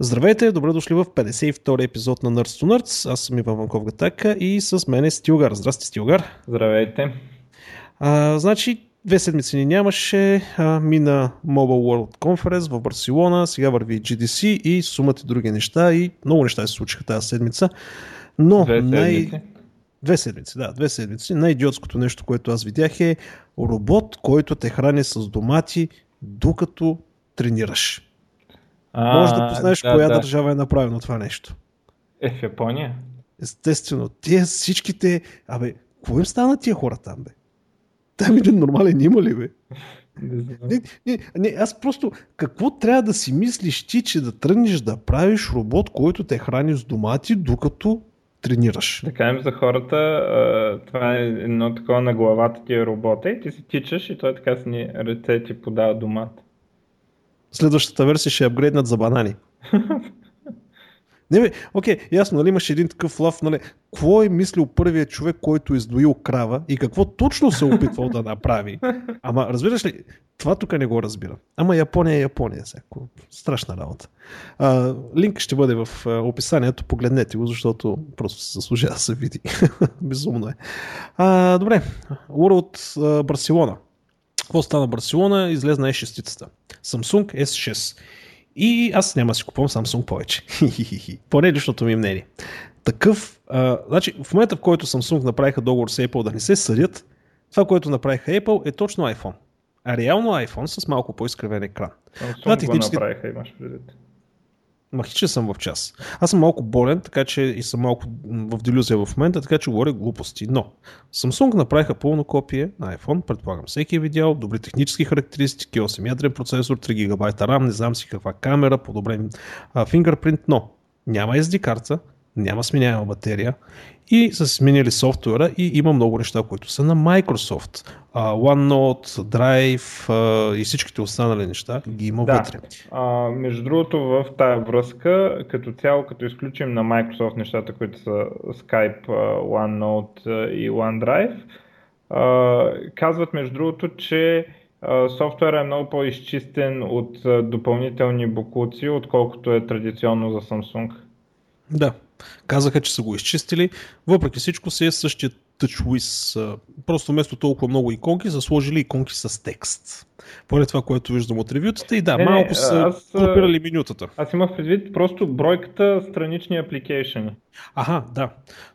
Здравейте, добре дошли в 52 епизод на Nerds to Nerds. Аз съм Иван Ванков Гатака и с мен е Стилгар. Здрасти, Стилгар. Здравейте. А, значи, две седмици ни нямаше. А, мина Mobile World Conference в Барселона, сега върви GDC и сумата и други неща и много неща се случиха тази седмица. Но Две най... седмици. Две седмици, да, две седмици. Най-идиотското нещо, което аз видях е робот, който те храни с домати, докато тренираш. А, Може да познаеш да, коя да. държава е направено това нещо. Е, в Япония. Естествено, тия всичките... Абе, какво им стана тия хора там, бе? Там един нормален има ли, бе? Не. Не, не, аз просто... Какво трябва да си мислиш ти, че да тръгнеш да правиш робот, който те храни с домати, докато тренираш? Да кажем за хората, това е едно такова на главата ти е робота и ти си тичаш и той така с ни ръце ти подава домат. Следващата версия ще е апгрейднат за банани. Не бе, окей, ясно, нали имаше един такъв лав, нали, какво е мислил първият човек, който е издоил крава и какво точно се е опитвал да направи. Ама, разбираш ли, това тук не го разбира. Ама Япония е Япония, всяко. Страшна работа. А, линк ще бъде в описанието, погледнете го, защото просто се заслужава да се види. Безумно е. А, добре, World Барселона. Какво стана Барселона? Излезна E6-цата. Samsung S6. И аз няма да си купувам Samsung повече. Поне личното ми мнение. Такъв, а, значи в момента в който Samsung направиха договор с Apple да не се съдят, това, което направиха Apple е точно iPhone. А реално iPhone с малко по-изкривен екран. Samsung го технически- направиха, имаш предвид. Махи, че съм в час. Аз съм малко болен, така че и съм малко в делюзия в момента, така че говоря глупости. Но Samsung направиха пълно копие на iPhone, предполагам всеки е видял, добри технически характеристики, 8 ядрен процесор, 3 ГБ RAM, не знам си каква камера, подобрен фингърпринт, но няма SD карта, няма сменяема батерия и са сменили софтуера и има много неща, които са на Microsoft. А, OneNote, Drive а, и всичките останали неща ги има Да. вътре. А, между другото, в тая връзка, като цяло, като изключим на Microsoft нещата, които са Skype, OneNote и OneDrive, а, казват между другото, че софтуерът е много по-изчистен от допълнителни буклуци, отколкото е традиционно за Samsung. Да, казаха, че са го изчистили. Въпреки всичко си е същия TouchWiz. Просто вместо толкова много иконки са сложили иконки с текст. Поне това, което виждам от ревютата. И да, Не, не, малко са аз, а, групирали менютата. Аз имах предвид просто бройката странични апликейшени. Аха, да.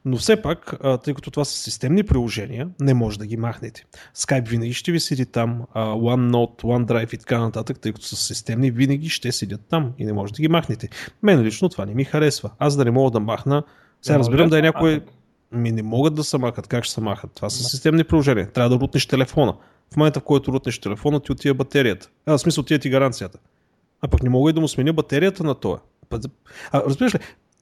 Но все пак, тъй като това са системни приложения, не може да ги махнете. Skype винаги ще ви седи там, OneNote, OneDrive и така нататък, тъй като са системни, винаги ще седят там и не може да ги махнете. Мен лично това не ми харесва. Аз да не мога да махна. Сега Не разбирам да е някой... Ми не могат да се махат. Как ще се махат? Това са системни приложения. Трябва да рутнеш телефона. В момента, в който рутнеш телефона, ти отива батерията. А, в смисъл, отива ти гаранцията. А пък не мога и да му сменя батерията на това. А, разбираш ли?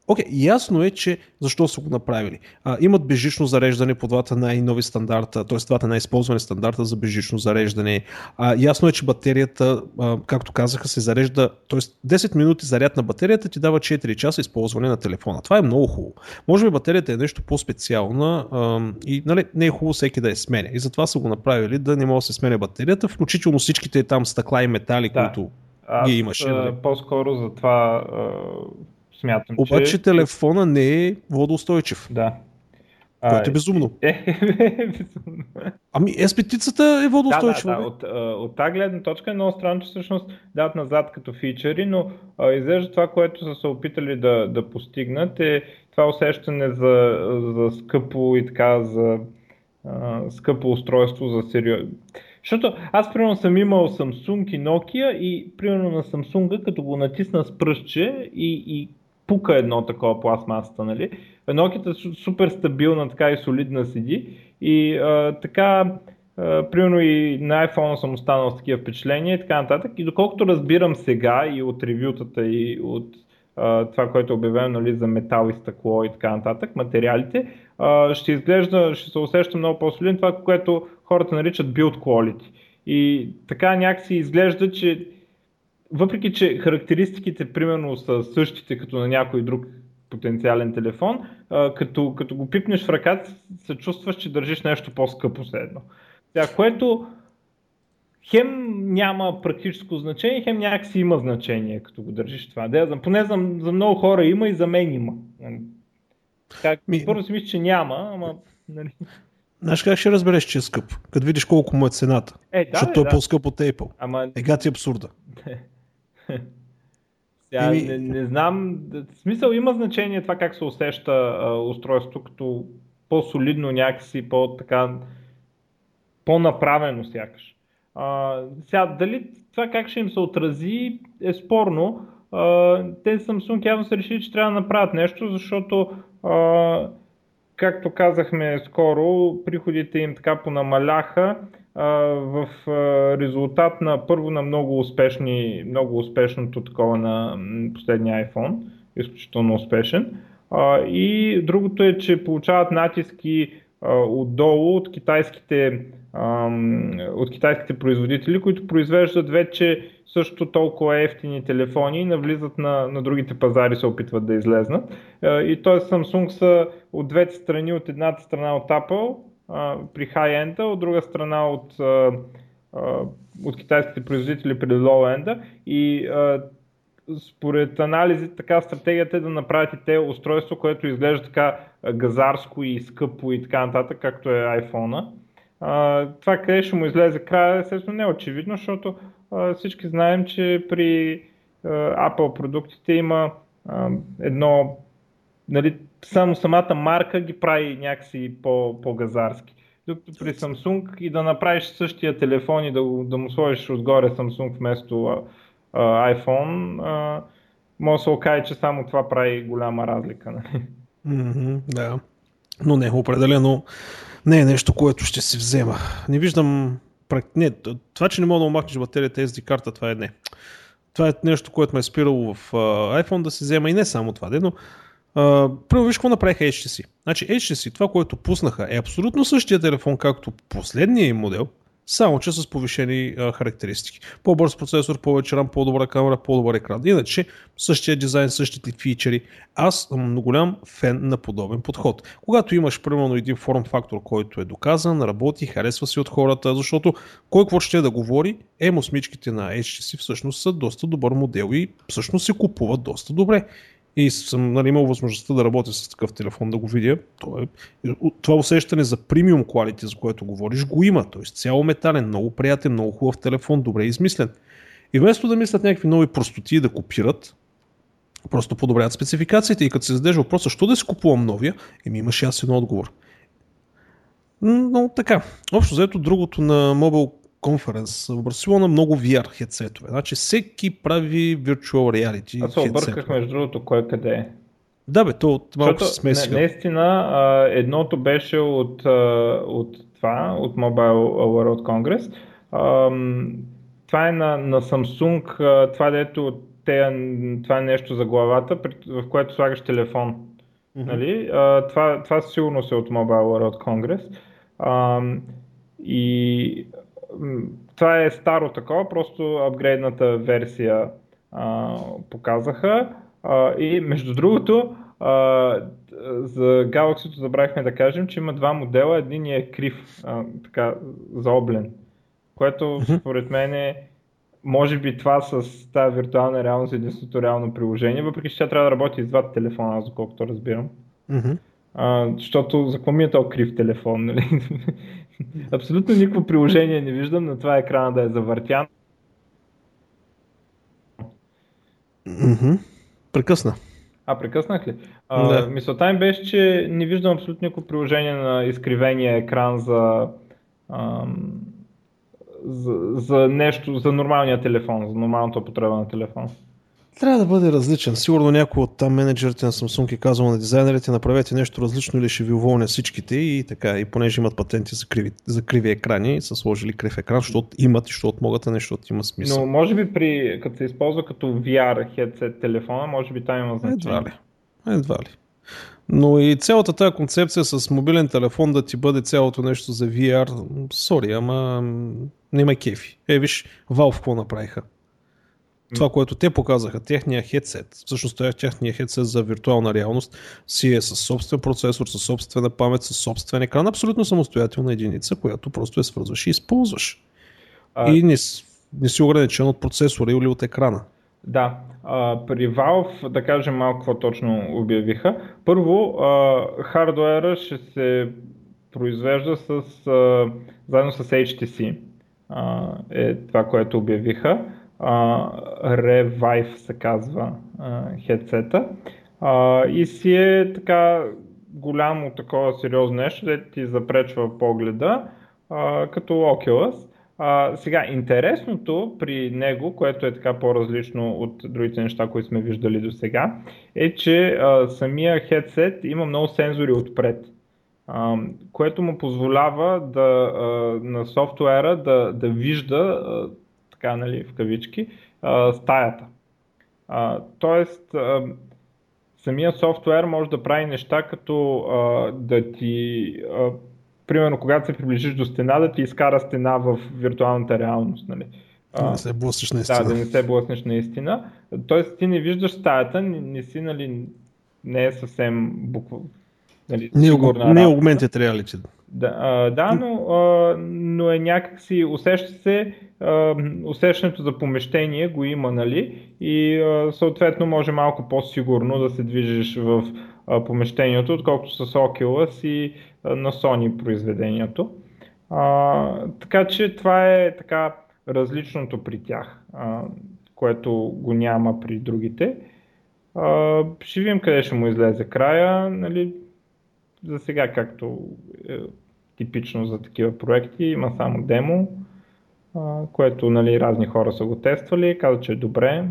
Окей, ясно е, че защо са го направили. А, имат безжично зареждане по двата най-нови стандарта, т.е. двата най-използвани стандарта за безжично зареждане. А, ясно е, че батерията, а, както казаха, се зарежда, т.е. 10 минути заряд на батерията ти дава 4 часа използване на телефона. Това е много хубаво. Може би батерията е нещо по-специална а, и нали, не е хубаво всеки да я сменя. И затова са го направили да не може да се сменя батерията, включително всичките там стъкла и метали, Да. които Аз ги имаше. нали? по-скоро за това а, смятам, Обаче че... телефона не е водоустойчив, Да. което е безумно. Е, безумно. Ами S5-цата е Да, водоустойчива. да, да. бе. От, а, от тази гледна точка е много странно, че всъщност дават назад като фичъри, но изглежда това, което са се опитали да, да постигнат е това усещане за, за скъпо и така за а, скъпо устройство за сериозно. Защото аз примерно съм имал Samsung и Nokia и примерно на Samsung като го натисна с пръстче и, и пука едно такова пластмасата, нали? Nokia е су- супер стабилна така и солидна седи и а, така а, примерно и на iPhone съм останал с такива впечатления и така нататък. И доколкото разбирам сега и от ревютата и от а, това, което е обявено нали, за метал и стъкло и така нататък, материалите, а, ще изглежда, ще се усеща много по-солидно това, което хората наричат build quality. И така някакси изглежда, че въпреки, че характеристиките примерно са същите като на някой друг потенциален телефон, а, като, като го пипнеш в ръката, се чувстваш, че държиш нещо по-скъпо все едно. Сега, което хем няма практическо значение, хем някакси има значение, като го държиш това. Да, поне за, за много хора има и за мен има. Как, Ми... Първо си мисля, че няма, ама... Нали... Знаеш как ще разбереш, че е скъп? Като видиш колко му е цената. Е, да, Защото е, той да. е по-скъп от Apple. Ама... Ега ти абсурда. Сега, не, не знам, в смисъл има значение това как се усеща а, устройството като по-солидно някакси, по-така, по-направено сякаш. А, сега, дали това как ще им се отрази е спорно. А, те Samsung явно са решили, че трябва да направят нещо, защото а, както казахме скоро, приходите им така понамаляха в резултат на първо на много, успешни, много успешното такова на последния iPhone, изключително успешен. И другото е, че получават натиски отдолу от китайските, от китайските производители, които произвеждат вече също толкова ефтини телефони и навлизат на, на другите пазари, се опитват да излезнат. И т.е. Samsung са от двете страни, от едната страна от Apple при high-end, от друга страна от, а, от китайските производители при low-end и а, според анализи, така стратегията е да направят и те устройство, което изглежда така газарско и скъпо и така нататък, както е iPhone-а. Това къде ще му излезе края, естествено не е очевидно, защото а, всички знаем, че при а, Apple продуктите има а, едно, нали, само самата марка ги прави някакси по, по-газарски. Докато при Samsung и да направиш същия телефон и да, да му сложиш отгоре Samsung вместо а, а, iPhone, а, може да се окаже, че само това прави голяма разлика. Нали? Mm-hmm, да. Но не, определено не е нещо, което ще си взема. Не виждам. Не, това, че не мога да омахнеш батерията SD карта, това е не. Това е нещо, което ме е спирало в uh, iPhone да се взема и не само това, но uh, първо виж какво направиха HTC. Значи HTC, това, което пуснаха е абсолютно същия телефон, както последния им модел, само че с повишени а, характеристики. По-бърз процесор, повече RAM, по-добра камера, по-добър екран. Иначе същия дизайн, същите фичери. Аз съм голям фен на подобен подход. Когато имаш примерно един форм фактор, който е доказан, работи, харесва си от хората, защото кой какво ще да говори, емосмичките на HTC всъщност са доста добър модел и всъщност се купуват доста добре и съм нали, имал възможността да работя с такъв телефон, да го видя. Това, е, това усещане за премиум quality, за което говориш, го има. Тоест цяло метален, много приятен, много хубав телефон, добре измислен. И вместо да мислят някакви нови простоти да копират, просто подобряват спецификациите и като се задържа въпроса, защо да си купувам новия, еми имаш ясен отговор. Но така, общо заето другото на Mobile конференс в Барселона много VR хедсетове. Значи всеки прави virtual reality Аз се обърках между другото кой къде е. Да бе, то малко се смесиха. Наистина, едното беше от, от това, от Mobile World Congress. Това е на, на Samsung, това дето те, това е нещо за главата, в което слагаш телефон. Mm-hmm. Нали? Това, това сигурно се от Mobile World Congress. И това е старо такова, просто апгрейдната версия а, показаха. А, и между другото, а, за Galaxy забравихме да кажем, че има два модела. Един е крив, а, така заоблен, което според мен е може би това с тази виртуална реалност е единственото реално приложение, въпреки че тя трябва да работи и с двата телефона, аз доколкото разбирам. Mm-hmm. А, защото за какво ми е толкова крив телефон? Нали? Абсолютно никакво приложение не виждам на това екрана да е завъртян. Mm-hmm. Прекъсна. А, прекъснах ли? А, да. Мисълта им беше, че не виждам абсолютно никакво приложение на изкривения екран за, ам, за, за нещо, за нормалния телефон, за нормалната употреба на телефон. Трябва да бъде различен. Сигурно някой от там менеджерите на Samsung е казал на дизайнерите, направете нещо различно или ще ви уволня всичките и така. И понеже имат патенти за криви, за криви екрани, са сложили крив екран, защото имат и защото могат, а не защото има смисъл. Но може би при, като се използва като VR headset телефона, може би там има значение. Едва ли. Едва ли. Но и цялата тази концепция с мобилен телефон да ти бъде цялото нещо за VR, сори, ама няма кефи. Е, виж, Valve какво направиха това, което те показаха, техния хедсет, всъщност техния хедсет за виртуална реалност си е със собствен процесор, със собствена памет, със собствен екран, абсолютно самостоятелна единица, която просто я свързваш и използваш. и не, не си ограничен от процесора или от екрана. Да, а, при Valve, да кажем малко какво точно обявиха. Първо, а, хардуера ще се произвежда с, а, заедно с HTC. А, е това, което обявиха. Revive се казва хедсета. И си е така голямо такова сериозно нещо, да ти запречва погледа, като Oculus. А, сега, интересното при него, което е така по-различно от другите неща, които сме виждали до сега, е, че а, самия хедсет има много сензори отпред, а, което му позволява да, а, на софтуера да, да вижда, а, така нали, в кавички, а, стаята. А, тоест, а, самия софтуер може да прави неща като а, да ти а, примерно, когато се приближиш до стена, да ти изкара стена в виртуалната реалност. Нали? Да не се блъснеш наистина. Да, да не се блъснеш наистина. Тоест ти не виждаш стаята, не, не си, нали, не е съвсем буква. Нали, не, не е augmented reality. Да, а, да но, а, но е някакси, усеща се, а, усещането за помещение го има, нали? И а, съответно може малко по-сигурно да се движиш в а, помещението, отколкото с Oculus и на Sony произведението. А, така че това е така различното при тях, а, което го няма при другите. А, ще видим къде ще му излезе края. Нали, за сега, както е типично за такива проекти, има само демо, а, което нали, разни хора са го тествали, казват, че е добре.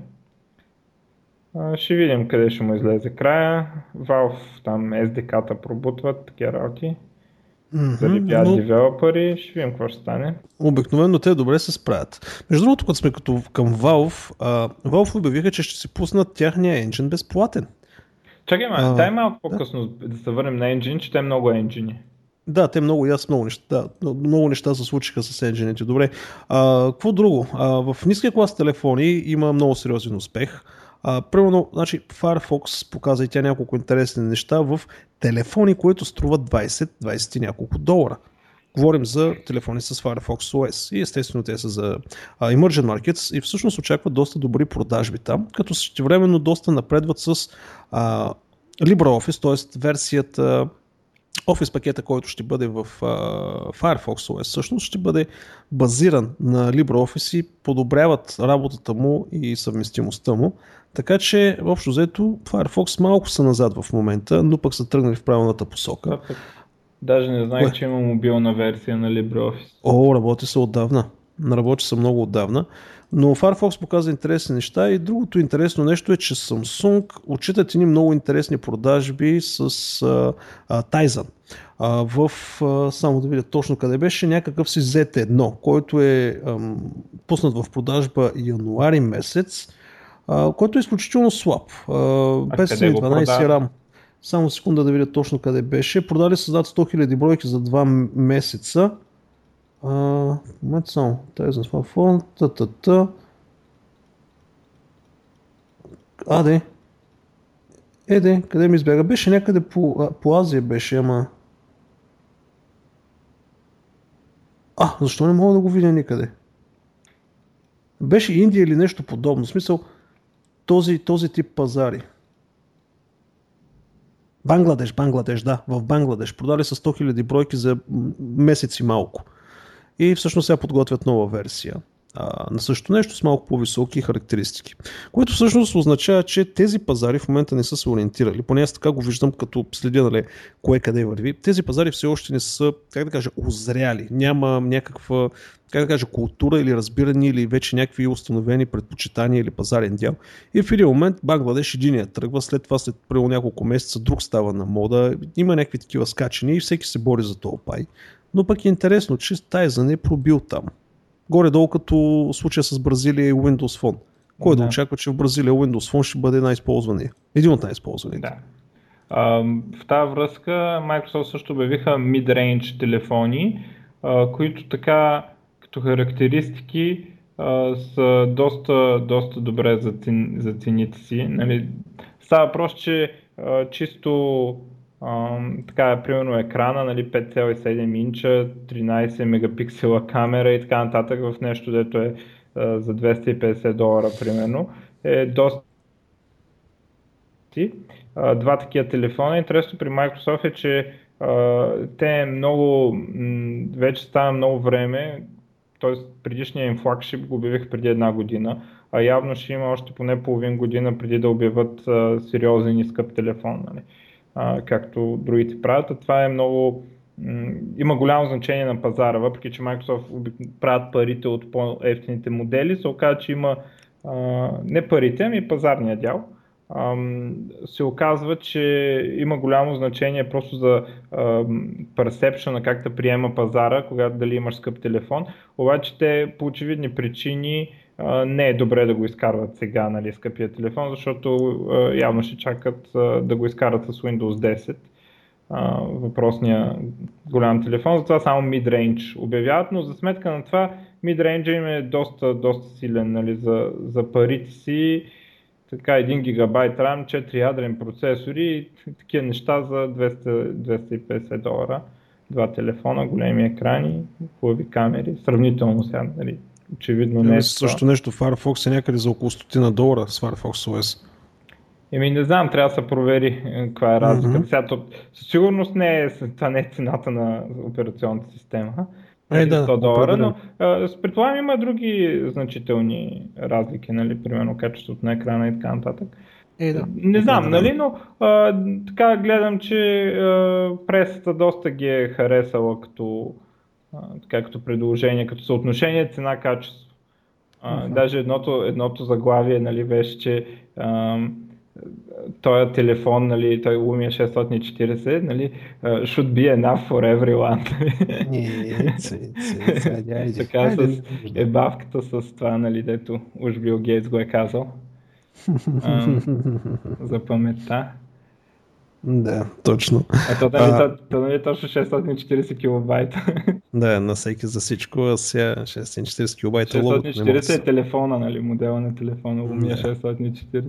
А, ще видим къде ще му излезе края. Valve там SDK-та пробутват, такива работи. Mm-hmm, Залепят но... девелопери, ще видим какво ще стане. Обикновено те добре се справят. Между другото, като сме като към Valve, uh, Valve обявиха, че ще си пуснат тяхния енджин безплатен. Чакай, ма, дай малко по-късно да. да се върнем на енджин, че те много енджини. Да, те много, и аз много неща, да, много неща се случиха с енджините. Добре. А, какво друго? А, в ниския клас телефони има много сериозен успех. А, примерно, значи, Firefox показа и тя няколко интересни неща в телефони, които струват 20-20 и няколко долара. Говорим за телефони с Firefox OS и естествено те са за а, Emerging Markets и всъщност очакват доста добри продажби там, като същевременно доста напредват с а, LibreOffice, т.е. версията Office пакета, който ще бъде в uh, Firefox OS, всъщност ще бъде базиран на LibreOffice и подобряват работата му и съвместимостта му. Така че, общо взето, Firefox малко са назад в момента, но пък са тръгнали в правилната посока. Да, Даже не знаех, че има мобилна версия на LibreOffice. О, работи се отдавна. Работи се много отдавна. Но Firefox показва интересни неща и другото интересно нещо е, че Samsung отчитат ни много интересни продажби с uh, uh, Tizen. Uh, в, uh, само да видя точно къде беше, някакъв си Z1, който е um, пуснат в продажба януари месец, uh, който е изключително слаб. Uh, 512 RAM. Само секунда да видя точно къде беше. Продали са зад 100 000 бройки за 2 месеца. Момент само. Тази за смартфон. Та-та-та. А, де. Е, де, къде ми избяга? Беше някъде по, по Азия беше, ама... А, защо не мога да го видя никъде? Беше Индия или нещо подобно. В смисъл, този, този тип пазари. Бангладеш, Бангладеш, да, в Бангладеш. Продали са 100 000 бройки за месеци малко. И всъщност сега подготвят нова версия а, на същото нещо с малко по-високи характеристики. Което всъщност означава, че тези пазари в момента не са се ориентирали. Поне аз така го виждам, като следя нали, кое къде върви. Тези пазари все още не са, как да кажа, озряли. Няма някаква, как да кажа, култура или разбиране или вече някакви установени предпочитания или пазарен дял. И в един момент Бангладеш единия тръгва, след това след преди няколко месеца друг става на мода, има някакви такива скачани и всеки се бори за този пай. Но пък е интересно, че Тайзън е пробил там. Горе-долу като случая с Бразилия и Windows Phone. Кой да. да очаква, че в Бразилия Windows Phone ще бъде най-използвания? Един от най-използваните. Да. в тази връзка Microsoft също обявиха mid-range телефони, които така като характеристики са доста, доста добре за, цен, за цените си. Нали, става въпрос, че чисто Uh, така, примерно екрана, нали, 5,7 инча, 13 мегапиксела камера и така нататък в нещо, дето е uh, за 250 долара, примерно, е доста uh, два такива телефона. Интересно при Microsoft е, че uh, те много, м- вече става много време, т.е. предишния им флагшип го обявих преди една година, а явно ще има още поне половин година преди да обявят а, сериозен и скъп телефон, нали? Както другите правят. А това е много, има голямо значение на пазара, въпреки че Microsoft правят парите от по-ефтините модели, се оказа, че има не парите, ами пазарния дял се оказва, че има голямо значение просто за персепшн на как да приема пазара, когато дали имаш скъп телефон. Обаче те по очевидни причини не е добре да го изкарват сега, нали, скъпия телефон, защото явно ще чакат да го изкарат с Windows 10 въпросния голям телефон, затова само mid-range обявяват, но за сметка на това mid-range им е доста, доста силен нали, за, за парите си. Така 1 гигабайт RAM, 4 ядрен процесори и такива неща за 200, 250 долара. Два телефона, големи екрани, хубави камери, сравнително сега, нали, очевидно не е. Също нещо, Firefox е някъде за около 100 долара с Firefox OS. Еми не знам, трябва да се провери е, каква е разлика. Mm-hmm. Сега, със сигурност не е, това не е цената на операционната система. Е, да, 100 долара, но предполагам има други значителни разлики, нали, примерно качеството на екрана и така нататък. Е, да. Не знам, да, нали, но а, така гледам, че а, пресата доста ги е харесала като, а, така, като предложение, като съотношение цена-качество. А, uh-huh. Даже едното, едното заглавие нали, беше, че а, този телефон, нали, той Lumia 640, нали, should be enough for everyone. така с ебавката с това, нали, дето уж Бил Гейтс го е казал. за паметта. Да, точно. А то, нали, а, то, то, нали, точно 640 килобайта. да, на всеки за всичко, а сега 640 килобайта 640 е телефона, нали, модела на телефона, Lumia 640.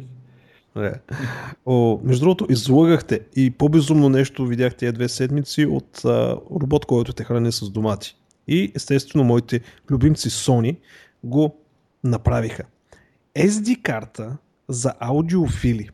Не. О, между другото, излагахте и по-безумно нещо видяхте тези две седмици от а, робот, който те храни с домати. И естествено моите любимци Sony го направиха. SD карта за аудиофили.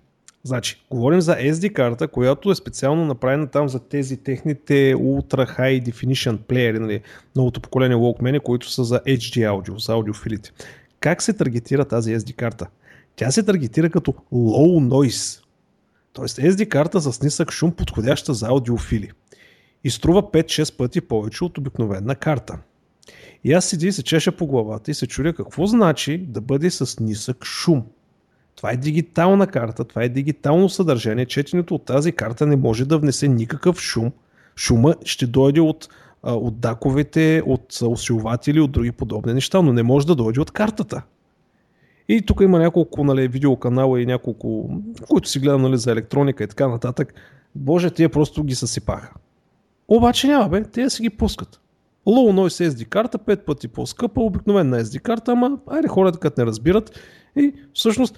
Значи, говорим за SD карта, която е специално направена там за тези техните Ultra High Definition плеери, нали, новото поколение Walkman, които са за HD аудио, за аудиофилите. Как се таргетира тази SD карта? Тя се таргетира като low noise, т.е. SD карта с нисък шум, подходяща за аудиофили. И струва 5-6 пъти повече от обикновена карта. И аз седи и се чеша по главата и се чудя какво значи да бъде с нисък шум. Това е дигитална карта, това е дигитално съдържание. Четенето от тази карта не може да внесе никакъв шум. Шума ще дойде от, от даковете, от усилватели, от други подобни неща, но не може да дойде от картата. И тук има няколко нали, видеоканала и няколко, които си гледам нали, за електроника и така нататък. Боже, тия просто ги съсипаха. Обаче няма бе, те си ги пускат. Low Noise SD карта, 5 пъти по-скъпа, обикновена SD карта, ама айде хората като не разбират. И всъщност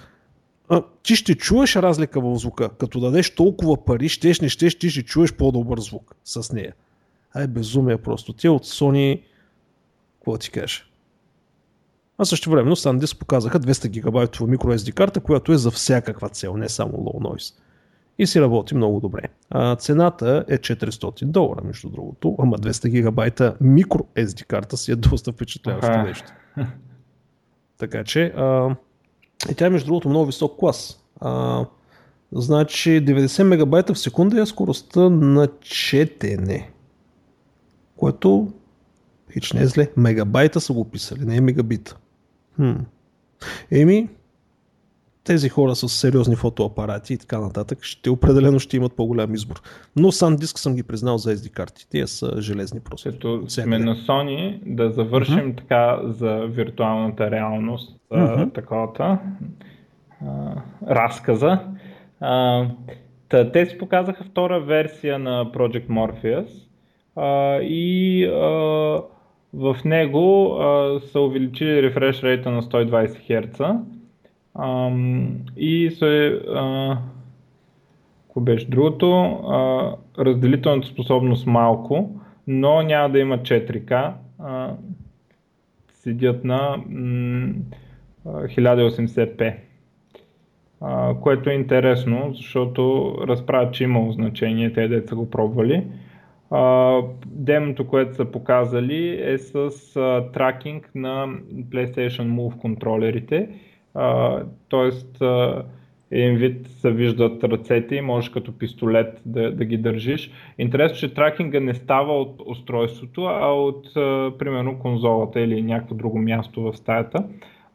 а, ти ще чуеш разлика в звука. Като дадеш толкова пари, щеш, не щеш, ти ще чуеш по-добър звук с нея. Ай, безумие просто. Те от Sony, какво ти кажа? А също времено SanDisk показаха 200 гигабайтова microSD карта, която е за всякаква цел, не само low noise. И си работи много добре. А, цената е 400 долара, между другото, ама 200 гигабайта microSD карта си е доста впечатляващо нещо. Така че, а, и тя е между другото много висок клас. А, значи 90 мегабайта в секунда е скоростта на четене, което хич не е зле. Мегабайта са го писали, не е мегабита. Хм. Еми, тези хора с сериозни фотоапарати и така нататък, ще определено ще имат по-голям избор. Но SanDisk съм ги признал за SD карти. Те са железни просто. Ето сме на Sony да завършим uh-huh. така за виртуалната реалност, uh-huh. таковата разказа. А, те си показаха втора версия на Project Morpheus а, и а, в него а, са увеличили рефреш рейта на 120 Hz а, и се а, Ако беше другото, а, разделителната способност малко, но няма да има 4K. А, седят на м- 1080p. А, което е интересно, защото разправят, че имало значение, те деца го пробвали. Uh, демото, което са показали е с uh, тракинг на PlayStation Move контролерите. Uh, тоест, един вид се виждат ръцете и можеш като пистолет да, да ги държиш. Интересно, че тракинга не става от устройството, а от uh, примерно конзолата или някакво друго място в стаята,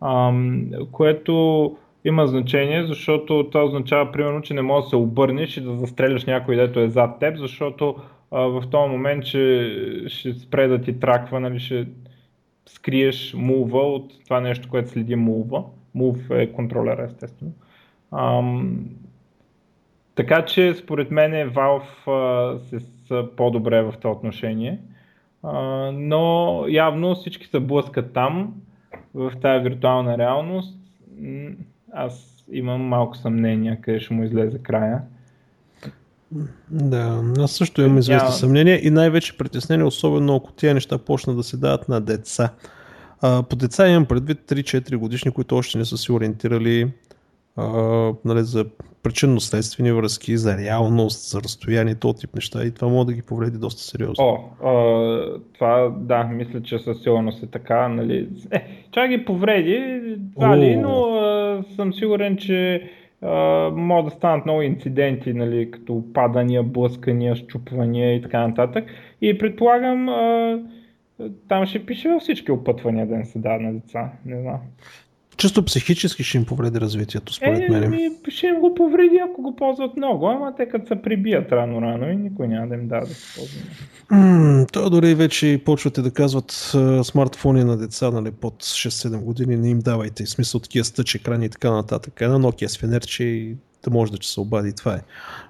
uh, което има значение, защото това означава примерно, че не можеш да се обърнеш и да застреляш някой, дето е зад теб, защото в този момент ще, ще спре да ти траква, нали, ще скриеш мува от това нещо, което следи мува. Move е контролер, естествено. Ам, така че според мен Valve а, се са по-добре в това отношение. А, но явно всички се блъскат там, в тази виртуална реалност. Аз имам малко съмнение къде ще му излезе края. Да, аз също имам известни yeah. съмнения и най-вече притеснение, особено ако тези неща почнат да се дават на деца. А, по деца имам предвид 3-4 годишни, които още не са се ориентирали а, нали, за причинно-следствени връзки, за реалност, за разстояние, този тип неща и това може да ги повреди доста сериозно. О, а, това да, мисля, че със сигурност е така. Нали. Е, чак ги повреди, това ли, но а, съм сигурен, че могат да станат много инциденти, нали, като падания, блъскания, щупвания и така нататък. И предполагам, а, там ще пише във всички опътвания да не се дадат на деца. Не знам. Чисто психически ще им повреди развитието, според е, мен. Ми, ще им го повреди, ако го ползват много, ама те като се прибият рано-рано и никой няма да им даде да се ползва. Mm, то дори вече почвате да казват смартфони на деца нали, под 6-7 години, не им давайте. В смисъл такива стъч екрани и така нататък. Една Nokia с фенерче и да може да че се обади и това е.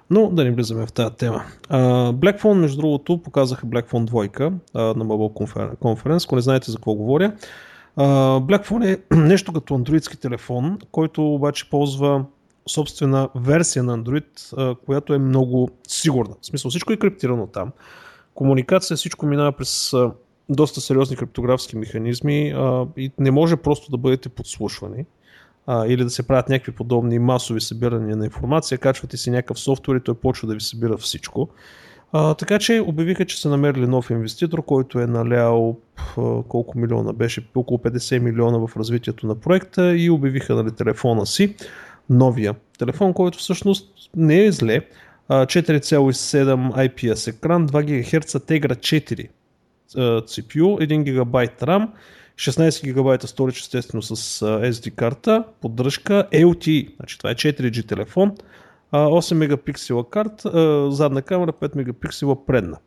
Но да не влизаме в тази тема. Uh, Blackphone, между другото, показаха Blackphone 2 uh, на Mobile Conference. Ако не знаете за какво говоря, Blackphone е нещо като андроидски телефон, който обаче ползва собствена версия на Android, която е много сигурна. В смисъл всичко е криптирано там. Комуникация, всичко минава през доста сериозни криптографски механизми и не може просто да бъдете подслушвани или да се правят някакви подобни масови събирания на информация, качвате си някакъв софтуер и той почва да ви събира всичко. А, така че обявиха, че са намерили нов инвеститор, който е налял колко милиона беше, около 50 милиона в развитието на проекта и обявиха нали, телефона си, новия телефон, който всъщност не е зле. 4,7 IPS екран, 2 ГГц Tegra 4 CPU, 1 ГБ RAM, 16 ГБ storage естествено с SD карта, поддръжка, LTE, значи това е 4G телефон, 8 мегапиксела карт, задна камера, 5 мегапиксела предна.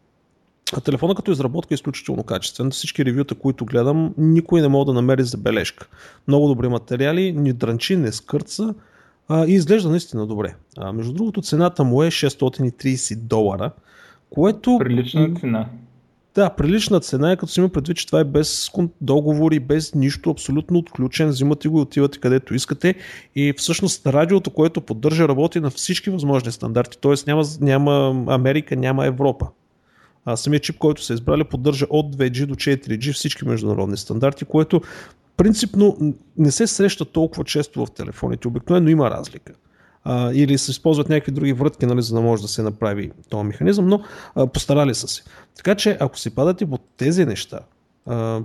А телефона като изработка е изключително качествен. Всички ревюта, които гледам, никой не мога да намери забележка. Много добри материали, ни дрънчи, не скърца а, и изглежда наистина добре. А, между другото, цената му е 630 долара, което... Прилична цена. Да, прилична цена е, като си има предвид, че това е без договори, без нищо, абсолютно отключен, взимате го и отивате където искате и всъщност радиото, което поддържа, работи на всички възможни стандарти, т.е. Няма, няма Америка, няма Европа. А самият чип, който са избрали, поддържа от 2G до 4G всички международни стандарти, което принципно не се среща толкова често в телефоните. Обикновено има разлика а, или се използват някакви други врътки, нали, за да може да се направи този механизъм, но а, постарали са се. Така че ако си падате по тези неща, а,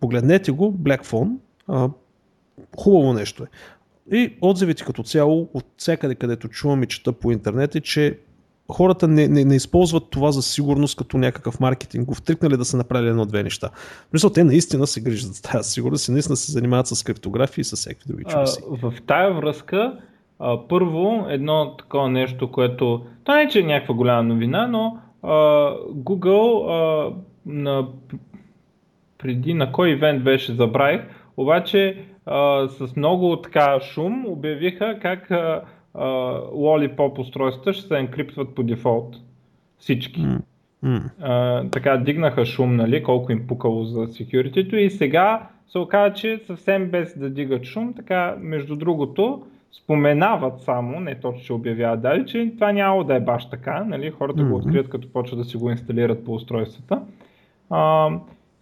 погледнете го, Black Phone, а, хубаво нещо е. И отзивите като цяло от всякъде, където чувам и чета по интернет е, че хората не, не, не използват това за сигурност като някакъв маркетингов трик, нали, да са направили едно-две неща. Мисля, те наистина се грижат за тази сигурност и наистина се занимават с криптографии и с всякакви други чудеси. В тая връзка а, първо, едно такова нещо, което... Това не е, че е някаква голяма новина, но а, Google а, на, преди на кой ивент беше, забравих, обаче а, с много така шум обявиха как а, а, Lollipop устройствата ще се енкриптват по дефолт. Всички. Mm. Mm. А, така дигнаха шум, нали, колко им пукало за security и сега се оказа, че съвсем без да дигат шум, така между другото, споменават само, не точно ще обявяват дали, че това няма да е баш така, нали? хората mm-hmm. го открият като почват да си го инсталират по устройствата. А,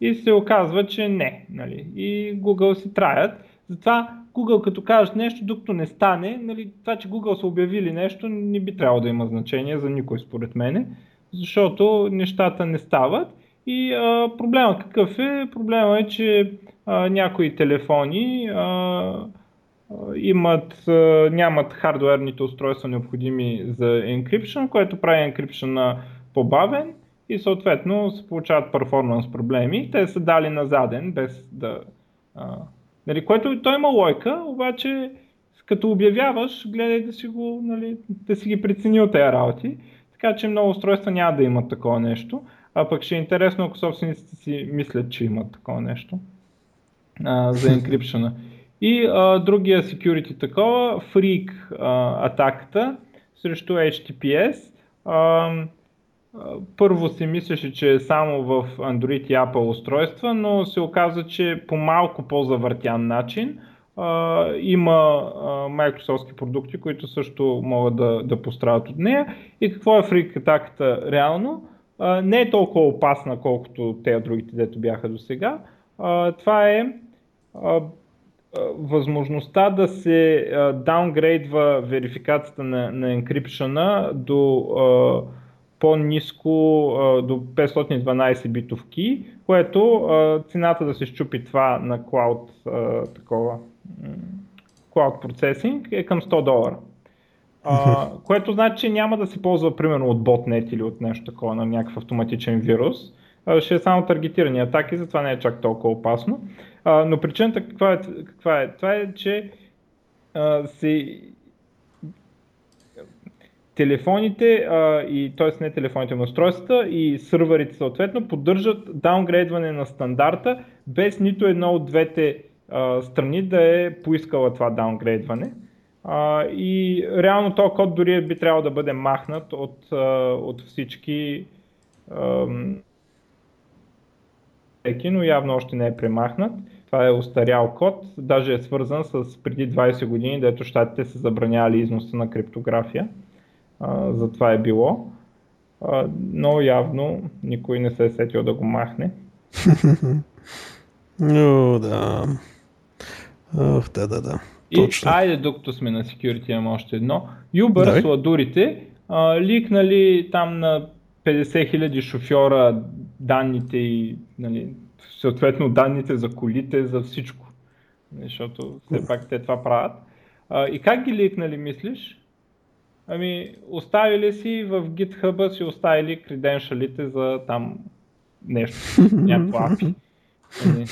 и се оказва, че не. Нали? И Google си траят. Затова Google като кажат нещо, докато не стане, нали, това, че Google са обявили нещо, не би трябвало да има значение за никой според мене, защото нещата не стават. И а, проблема какъв е? Проблема е, че а, някои телефони а, имат, нямат хардуерните устройства необходими за encryption, което прави encryption по-бавен и съответно се получават перформанс проблеми. Те са дали на заден, без да... Нали, което той има лойка, обаче като обявяваш, гледай да си, го, нали, да си ги преценил тези работи. Така че много устройства няма да имат такова нещо. А пък ще е интересно, ако собствениците си мислят, че имат такова нещо а, за encryption. И а, другия security такова, freak а, атаката срещу HTTPS. А, първо си мислеше, че е само в Android и Apple устройства, но се оказа, че по малко по-завъртян начин а, има а, Microsoft продукти, които също могат да, да пострадат от нея. И какво е фрик атаката реално? А, не е толкова опасна, колкото те другите, дето бяха до сега. Това е възможността да се даунгрейдва верификацията на, на енкрипшена до а, по-низко до 512 битов ки, което цената да се щупи това на cloud, такова, cloud processing е към 100 долара. Uh, което значи, че няма да се ползва примерно от ботнет или от нещо такова на някакъв автоматичен вирус. Ще е само таргетирани атаки, затова не е чак толкова опасно. Uh, но причината каква е, каква е? Това е, че uh, се телефоните, а, и, т.е. не телефоните, но устройствата и сървърите съответно поддържат даунгрейдване на стандарта, без нито едно от двете а, страни да е поискала това даунгрейдване. А, и реално този код дори би трябвало да бъде махнат от, а, от всички еки, но явно още не е премахнат. Това е устарял код, даже е свързан с преди 20 години, дето щатите са забранявали износа на криптография а, за това е било. А, но явно никой не се е сетил да го махне. Но, да. Ох, да, да, да. И Точно. айде, докато сме на security, имам още едно. Uber, сладурите, а, ликнали там на 50 000 шофьора данните и нали, съответно данните за колите, за всичко. Защото все пак те това правят. А, и как ги ликнали, мислиш? Ами, оставили си в GitHub си оставили креденшалите за там нещо, някакво API. Нали,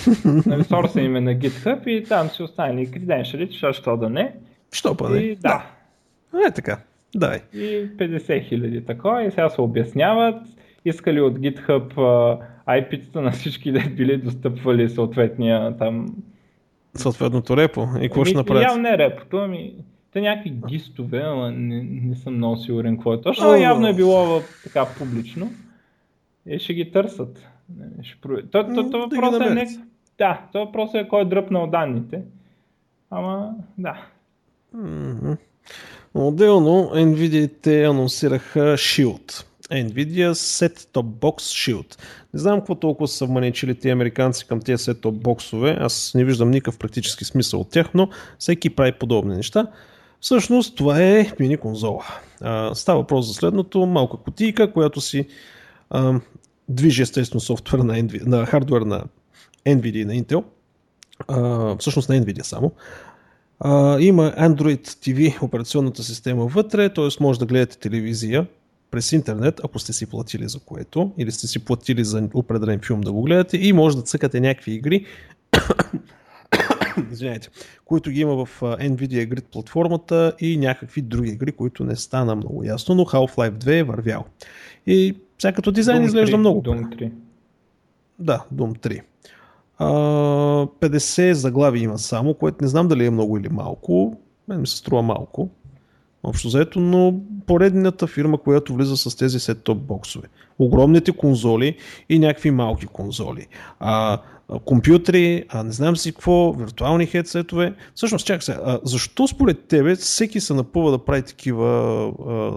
нали, сорса им е на GitHub и там си оставили креденшалите, защото да не. Що па? И, да. да. Е така. Дай. И 50 хиляди такова и сега се обясняват, искали от GitHub IP-тата на всички да били достъпвали съответния там съответното репо. И какво ще ами, направят? Явно не репото, ами те някакви гистове, ама не, не съм много сигурен какво е точно, но явно е било в, така публично. И ще ги търсят. Ще про... То, то, то, въпрос е не... Да, то въпрос е кой е дръпнал данните. Ама, да. Mm-hmm. Отделно Nvidia те анонсираха Shield. Nvidia Set-Top Box Shield. Не знам какво толкова са вманечили тези американци към тези set-top боксове. Аз не виждам никакъв практически смисъл от тях, но всеки прави подобни неща. Всъщност това е мини конзола. Става въпрос за следното, малка кутийка, която си а, движи естествено софтуер на, NV, на хардвер на NVIDIA и на Intel, а, всъщност на NVIDIA само. А, има Android TV операционната система вътре, т.е. може да гледате телевизия през интернет, ако сте си платили за което, или сте си платили за определен филм да го гледате и може да цъкате някакви игри, извиняйте, които ги има в NVIDIA Grid платформата и някакви други игри, които не стана много ясно, но Half-Life 2 е вървял. И всякато дизайн Doom изглежда 3, много. Doom 3. Да, Doom 3. А, 50 заглави има само, което не знам дали е много или малко. Мен ми се струва малко. Общо заето, но поредната фирма, която влиза с тези сет-топ боксове. Огромните конзоли и някакви малки конзоли. А, компютри, а не знам си какво, виртуални хедсетове. Всъщност, чакай се, а защо според тебе всеки се напъва да прави такива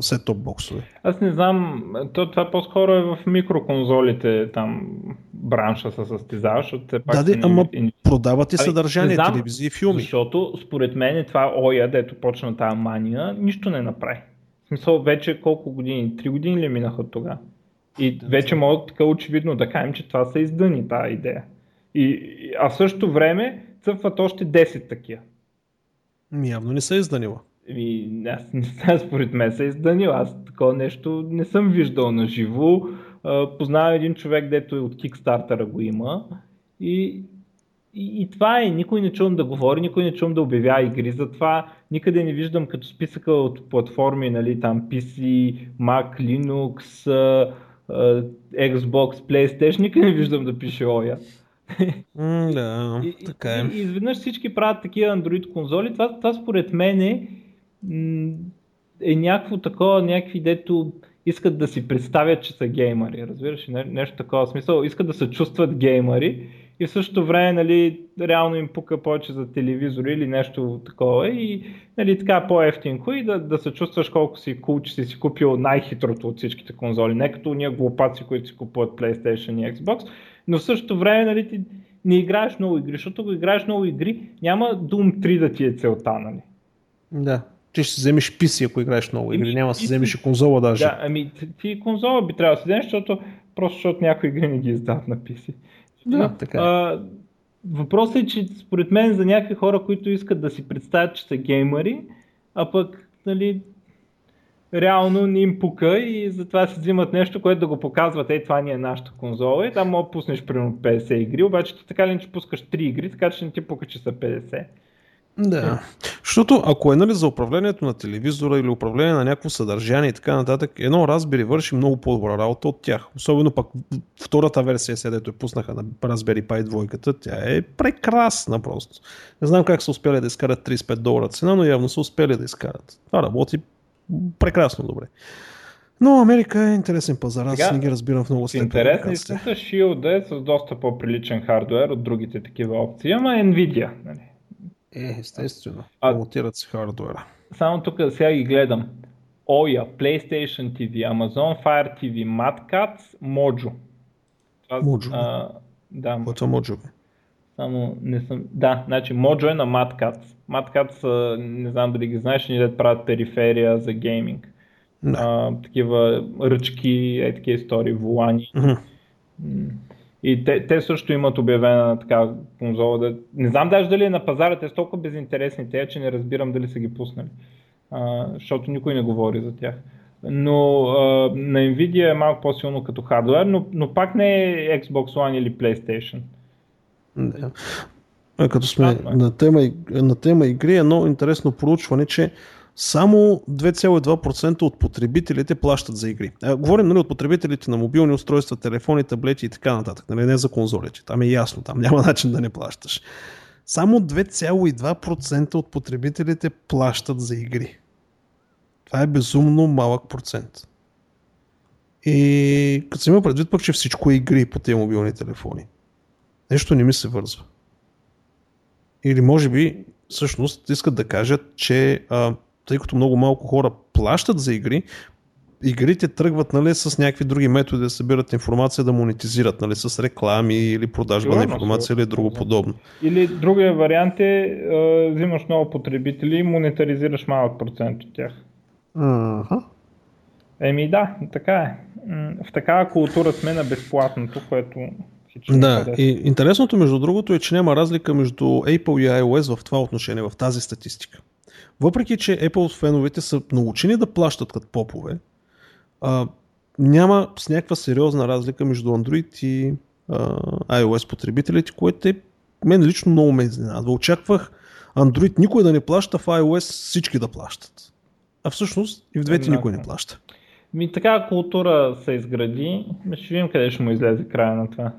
сет-топ боксове? Аз не знам, то, това по-скоро е в микроконзолите, там бранша се състезава, защото все пак... Да, де, ама и... продават и съдържание, знам, телевизии и филми. Защото според мен това ОЯ, дето почна тази мания, нищо не направи. В смисъл, вече колко години? Три години ли минаха от тогава? И вече могат така очевидно да кажем, че това са издъни, тази идея. И, а в същото време цъфват още 10 такива. Явно не са изданила. И, аз не знам, според мен са изданил. Аз такова нещо не съм виждал на живо. Познавам един човек, дето е от Kickstarter го има. И, и, и това е. Никой не чувам да говори, никой не чувам да обявява игри. Затова никъде не виждам като списъка от платформи, нали, там PC, Mac, Linux, Xbox, PlayStation, никъде не виждам да пише ОЯ. Mm, да, и, така е. И, изведнъж всички правят такива Android конзоли. Това, това според мен е, е някакво такова, някакви дето искат да си представят, че са геймари. Разбираш Не, нещо такова смисъл. Искат да се чувстват геймари и в същото време нали, реално им пука повече за телевизори или нещо такова и нали, така по-ефтинко и да, да се чувстваш колко си кул, че си си купил най-хитрото от всичките конзоли. Не като ние глупаци, които си купуват PlayStation и Xbox, но в същото време нали, ти не играеш много игри, защото ако играеш много игри, няма Doom 3 да ти е целта. Нали? Да, ти ще си вземеш PC, ако играеш много игри, няма да си вземеш и конзола даже. Да, ами ти конзола би трябвало да си вземеш, защото просто защото някои игри не ги издават на PC. Да, Но, така. Е. А, въпросът е, че според мен за някакви хора, които искат да си представят, че са геймари, а пък нали, реално не им пука и затова си взимат нещо, което да го показват, ей това ни е нашата конзола и там мога да пуснеш примерно 50 игри, обаче ти така ли не че пускаш 3 игри, така че не ти пука, че са 50. Да. Защото ако е нали, за управлението на телевизора или управление на някакво съдържание и така нататък, едно Raspberry върши много по-добра работа от тях. Особено пък втората версия, седето е пуснаха на Raspberry Pi 2, тя е прекрасна просто. Не знам как са успели да изкарат 35 долара цена, но явно са успели да изкарат. Това работи прекрасно добре. Но Америка е интересен пазар, аз Сега, не ги разбирам в много степен. Интересни са Shield е с доста по-приличен хардвер от другите такива опции, ама Nvidia. Нали? Е, естествено. А, си хардуера. Само тук сега ги гледам. Oya, PlayStation TV, Amazon Fire TV, Mad Cats, Mojo. Mojo? А, да. Какво е Mojo? Само не съм... Да, значи Mojo е на Mad Mad Cats, не знам дали ги знаеш, ни да правят периферия за гейминг. Да. А, такива ръчки, е такива истории, волани. Mm-hmm. И те, те също имат обявена така конзола. Да... Не знам даже дали е на пазара, те са толкова безинтересни те, че не разбирам дали са ги пуснали. А, защото никой не говори за тях. Но а, на Nvidia е малко по-силно като хардвер, но, но пак не е Xbox One или PlayStation. Да. Като сме е. на тема, на тема игри, едно интересно проучване, че само 2,2% от потребителите плащат за игри. А, говорим нали, от потребителите на мобилни устройства, телефони, таблети и така нататък. Нали, не за конзолите. Там е ясно, там няма начин да не плащаш. Само 2,2% от потребителите плащат за игри. Това е безумно малък процент. И като се има предвид пък, че всичко е игри по тези мобилни телефони. Нещо не ми се вързва. Или може би всъщност искат да кажат, че а, тъй като много малко хора плащат за игри, игрите тръгват нали, с някакви други методи да събират информация, да монетизират, нали, с реклами или продажба на информация или друго подобно. Или другия вариант е, е взимаш много потребители и монетаризираш малък процент от тях. Uh-huh. Еми да, така е. В такава култура сме на безплатното, което да, и интересното между другото е, че няма разлика между Apple и iOS в това отношение, в тази статистика. Въпреки, че Apple феновете са научени да плащат като попове, а, няма с някаква сериозна разлика между Android и а, iOS потребителите, което е мен лично много ме изненадва. Очаквах Android никой да не плаща, в iOS всички да плащат. А всъщност и в двете никой не плаща. Ми така култура се изгради, ще видим къде ще му излезе края на това.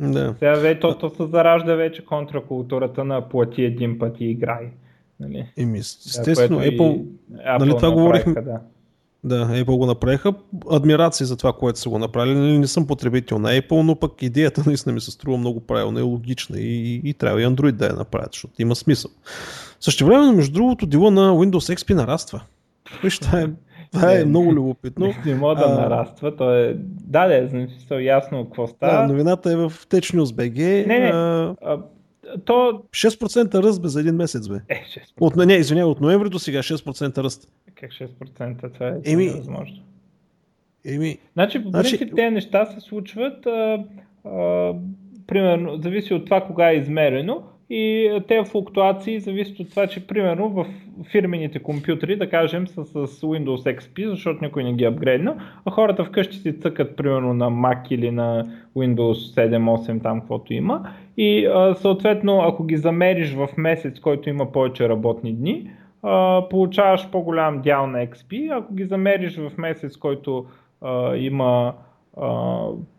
Да. Сега вече, то, то се заражда вече контракултурата на плати един път и играй. Нали? Еми, естествено, и Apple, Apple нали, това говорихме? Да. да, Apple го направиха. Адмирации за това, което са го направили. Нали, Не съм потребител на Apple, но пък идеята наистина ми се струва много правилна и логична и, и трябва и Android да я направят, защото има смисъл. Също време, между другото, дело на Windows XP нараства. Виж, това е, това е Не, много любопитно. Не, мога да А, нараства, то е... Да, да, е смисъл ясно какво Да, става. новината е в Tech News BG. Не, не. А, А, то... 6% ръст бе за един месец, бе. Е, 6%. От, не, извинявай, от ноември до сега 6% ръст. Как 6%? Това е Еми- невъзможно. Еми, Значи, по Значи- принцип, тези неща се случват, а, а, примерно, зависи от това кога е измерено и тези флуктуации зависят от това, че примерно в фирмените компютри, да кажем, са с Windows XP, защото никой не ги е апгрейднал, а хората вкъщи си цъкат примерно на Mac или на Windows 7, 8, там каквото има и а, съответно, ако ги замериш в месец, който има повече работни дни, а, получаваш по-голям дял на XP, ако ги замериш в месец, който а, има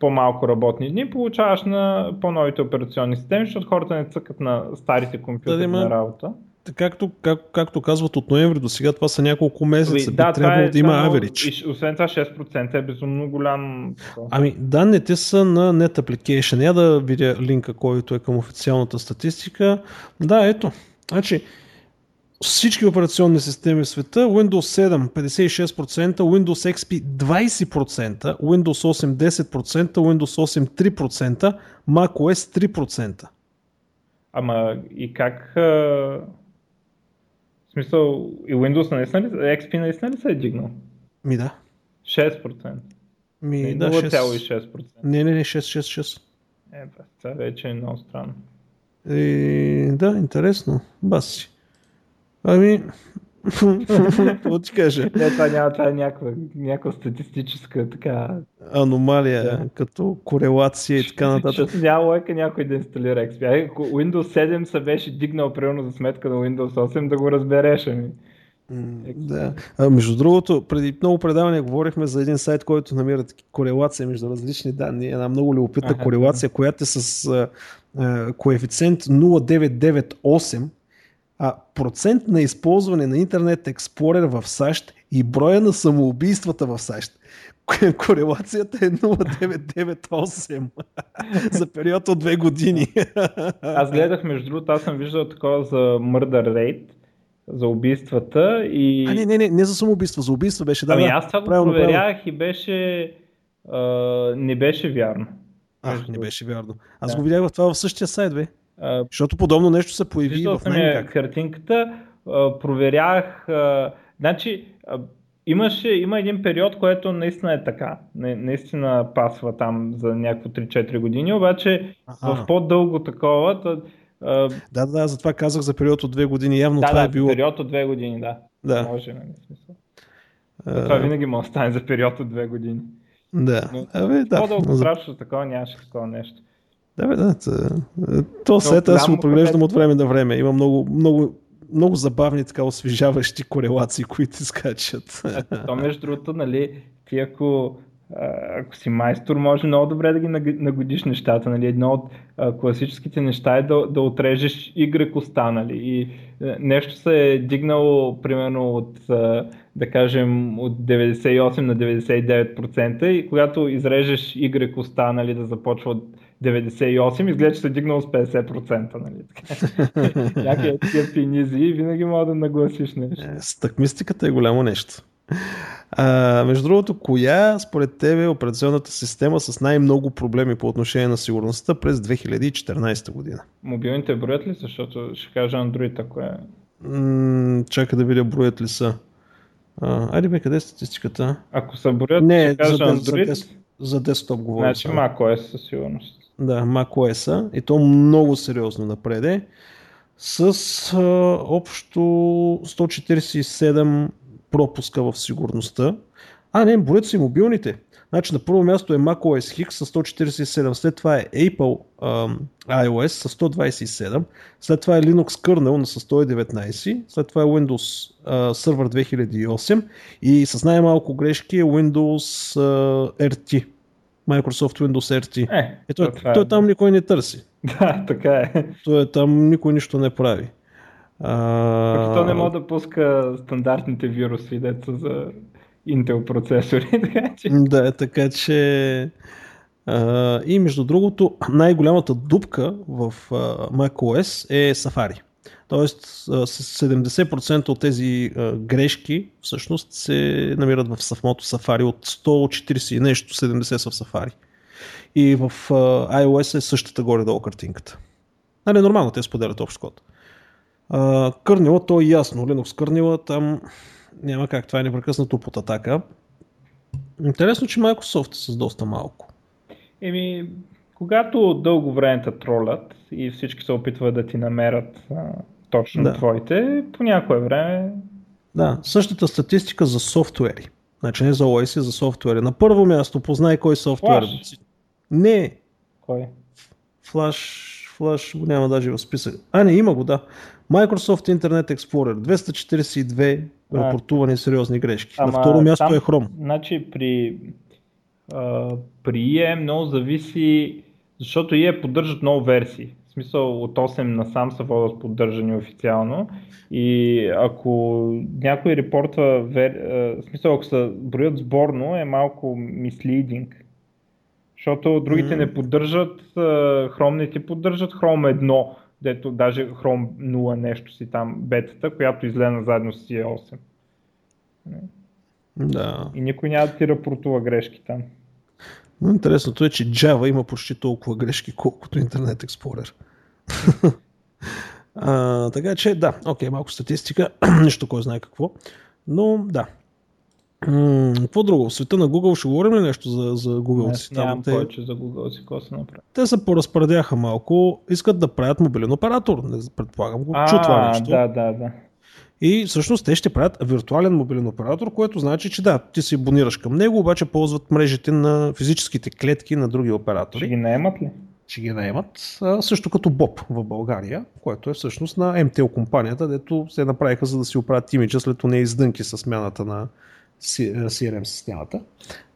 по-малко работни дни, получаваш на по-новите операционни системи, защото хората не цъкат на старите компютри Да, на работа. Както, как, както казват от ноември до сега, това са няколко месеца. Ами, Би трябвало да има е много- average. и Освен това 6% е безумно голям. Ами, данните са на Net Application. Я да видя линка, който е към официалната статистика. Да, ето. Значи, всички операционни системи в света, Windows 7 56%, Windows XP 20%, Windows 8 10%, Windows 8 3%, macOS 3%. Ама и как... Смисъл, и Windows наистина ли, XP наистина ли се е дигнал? Ми да. 6%. Ми, Не, да 6... 0,6%. Не, не, не, 6, 6, 6. Е, бе, това вече е много странно. И, да, интересно. Баси. Ами, какво ти кажа? Не, това няма, това е някаква, някаква статистическа така... Аномалия, Да. като корелация и така нататък. Защото няма лойка някой да инсталира XP. Ай, Ако Windows 7 се беше дигнал примерно за сметка на Windows 8, да го разбереш. Ами. Да. А, между другото, преди много предавания говорихме за един сайт, който намира корелация между различни данни. Една много любопитна корелация, която е с а, а, коефициент 0,998, а процент на използване на Интернет Explorer в САЩ и броя на самоубийствата в САЩ. Корелацията е 0,998 за период от две години. Аз гледах, между другото, аз съм виждал такова за Murder Rate, за убийствата и... А, не, не, не, не за самоубийство, за убийство беше. Да, ами аз това го правилно, правилно. проверях и беше... А, не беше вярно. А, не беше вярно. Аз Да. го видях в това в същия сайт, бе. А, Защото подобно нещо се появи Виждал в най-как. картинката, а, проверях. А, значи, а, имаше, има един период, което наистина е така. Не, наистина пасва там за някакво 3-4 години, обаче Аха. в по-дълго такова. Та, а, Да, да, затова казах за период от две години. Явно да, това да, е било. период от 2 години, да. Да. Може, нали, смисъл. А, Това винаги може да стане за период от 2 години. Да. Но- Абе, да. По-дълго За- страшно такова нямаше такова нещо. Да, бе, да. т- То сайт аз го голямо преглеждам от време на време. Има много, много, много забавни, така освежаващи корелации, които изкачат. То между другото, нали, ти ако, ако си майстор, може много добре да ги наг- нагодиш нещата. Нали. Едно от а, класическите неща е да, да отрежеш Y коста. Нали. И а, нещо се е дигнало, примерно, от, да кажем, от 98 на 99% и когато изрежеш Y коста, нали, да започва от 98, изглежда, че се е дигнало с 50%. Нали. Някакви такива пенизи и винаги мога да нагласиш нещо. Е, Стъкмистиката е голямо нещо. А, между другото, коя според тебе е операционната система с най-много проблеми по отношение на сигурността през 2014 година? Мобилните броят ли, са? защото ще кажа Android, ако е. М, чакай да видя броят ли са. А, айде бе, къде е статистиката? Ако са броят, Не, ще кажа за, дес- за, Android, дес, за десктоп говоря. значи macOS със сигурност. Да, macOS и то много сериозно напреде с а, общо 147 пропуска в сигурността. А, не, броят си мобилните. Значи на първо място е macOS X с 147, след това е Apple ам, iOS с 127, след това е Linux kernel с 119, след това е Windows а, Server 2008 и с най-малко грешки е Windows а, RT. Microsoft Windows RT. Е, Ето, то това той е. там никой не търси. Да, така е. Той е там никой нищо не прави. А... То не може да пуска стандартните вируси, деца за Intel процесори. така че... Да, така че... А, и между другото, най-голямата дупка в а, macOS е Safari. Тоест с 70% от тези грешки всъщност се намират в самото Safari. От 140 и нещо, 70 са в Safari. И в iOS е същата горе-долу картинката. Нали, нормално, те споделят общ код. кърнила, то е ясно. Linux кърнила, там няма как, това е непрекъснато под атака. Интересно, че Microsoft е с доста малко. Еми, когато дълго време те тролят и всички се опитват да ти намерят а, точно да. твоите, по някое време... Да, същата статистика за софтуери. Значи не за OS, за софтуери. На първо място познай кой софтуер. Flash. Не. Кой? Flash, Flash го няма даже в списък. А, не, има го, да. Microsoft Internet Explorer 242 а, рапортувани сериозни грешки. Ама, На второ място там, е Chrome. Значи при, а, при EE много зависи, защото EE поддържат много версии. В смисъл от 8 насам са водят поддържани официално и ако някой репортва, вер... в смисъл ако се броят сборно е малко мислидинг. Защото другите mm. не поддържат, ти поддържат Chrome 1 дето даже Chrome 0 нещо си там бетата, която излена заедно с CE8. Да. И никой няма да ти рапортува грешки там. Но интересното е, че Java има почти толкова грешки, колкото Internet Explorer. а, така че да, окей, малко статистика, нищо кой знае какво. Но да, какво друго? В света на Google ще говорим ли нещо за, за Google? си? Нямам те... повече за Google си, какво са направили. Те се поразпредяха малко, искат да правят мобилен оператор, не предполагам го, чу това нещо. Да, да, да. И всъщност те ще правят виртуален мобилен оператор, което значи, че да, ти се абонираш към него, обаче ползват мрежите на физическите клетки на други оператори. Ще ги наемат ли? Ще ги наемат, а, също като Боб в България, което е всъщност на MTL компанията, дето се направиха за да си оправят имиджа след нея издънки с смяната на CRM системата.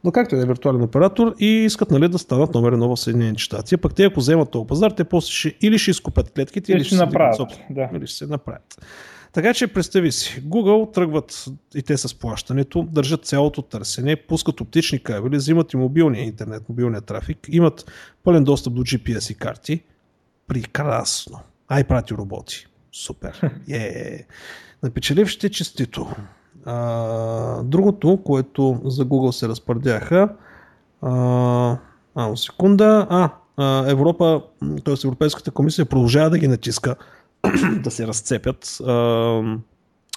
Но както е да е виртуален оператор и искат нали, да станат номер едно в Съединените щати. Пък те ако вземат този пазар, те после ще, или ще изкупят клетките, или, или ще, ще направят. Да. Или ще се направят. Така че представи си, Google тръгват и те с плащането, държат цялото търсене, пускат оптични кабели, взимат и мобилния интернет, мобилния трафик, имат пълен достъп до GPS и карти. Прекрасно. Ай, прати роботи. Супер. Е, напечелившите честито. А, другото, което за Google се разпърдяха, а, а, секунда, а, Европа, т.е. Европейската комисия продължава да ги натиска да се разцепят а,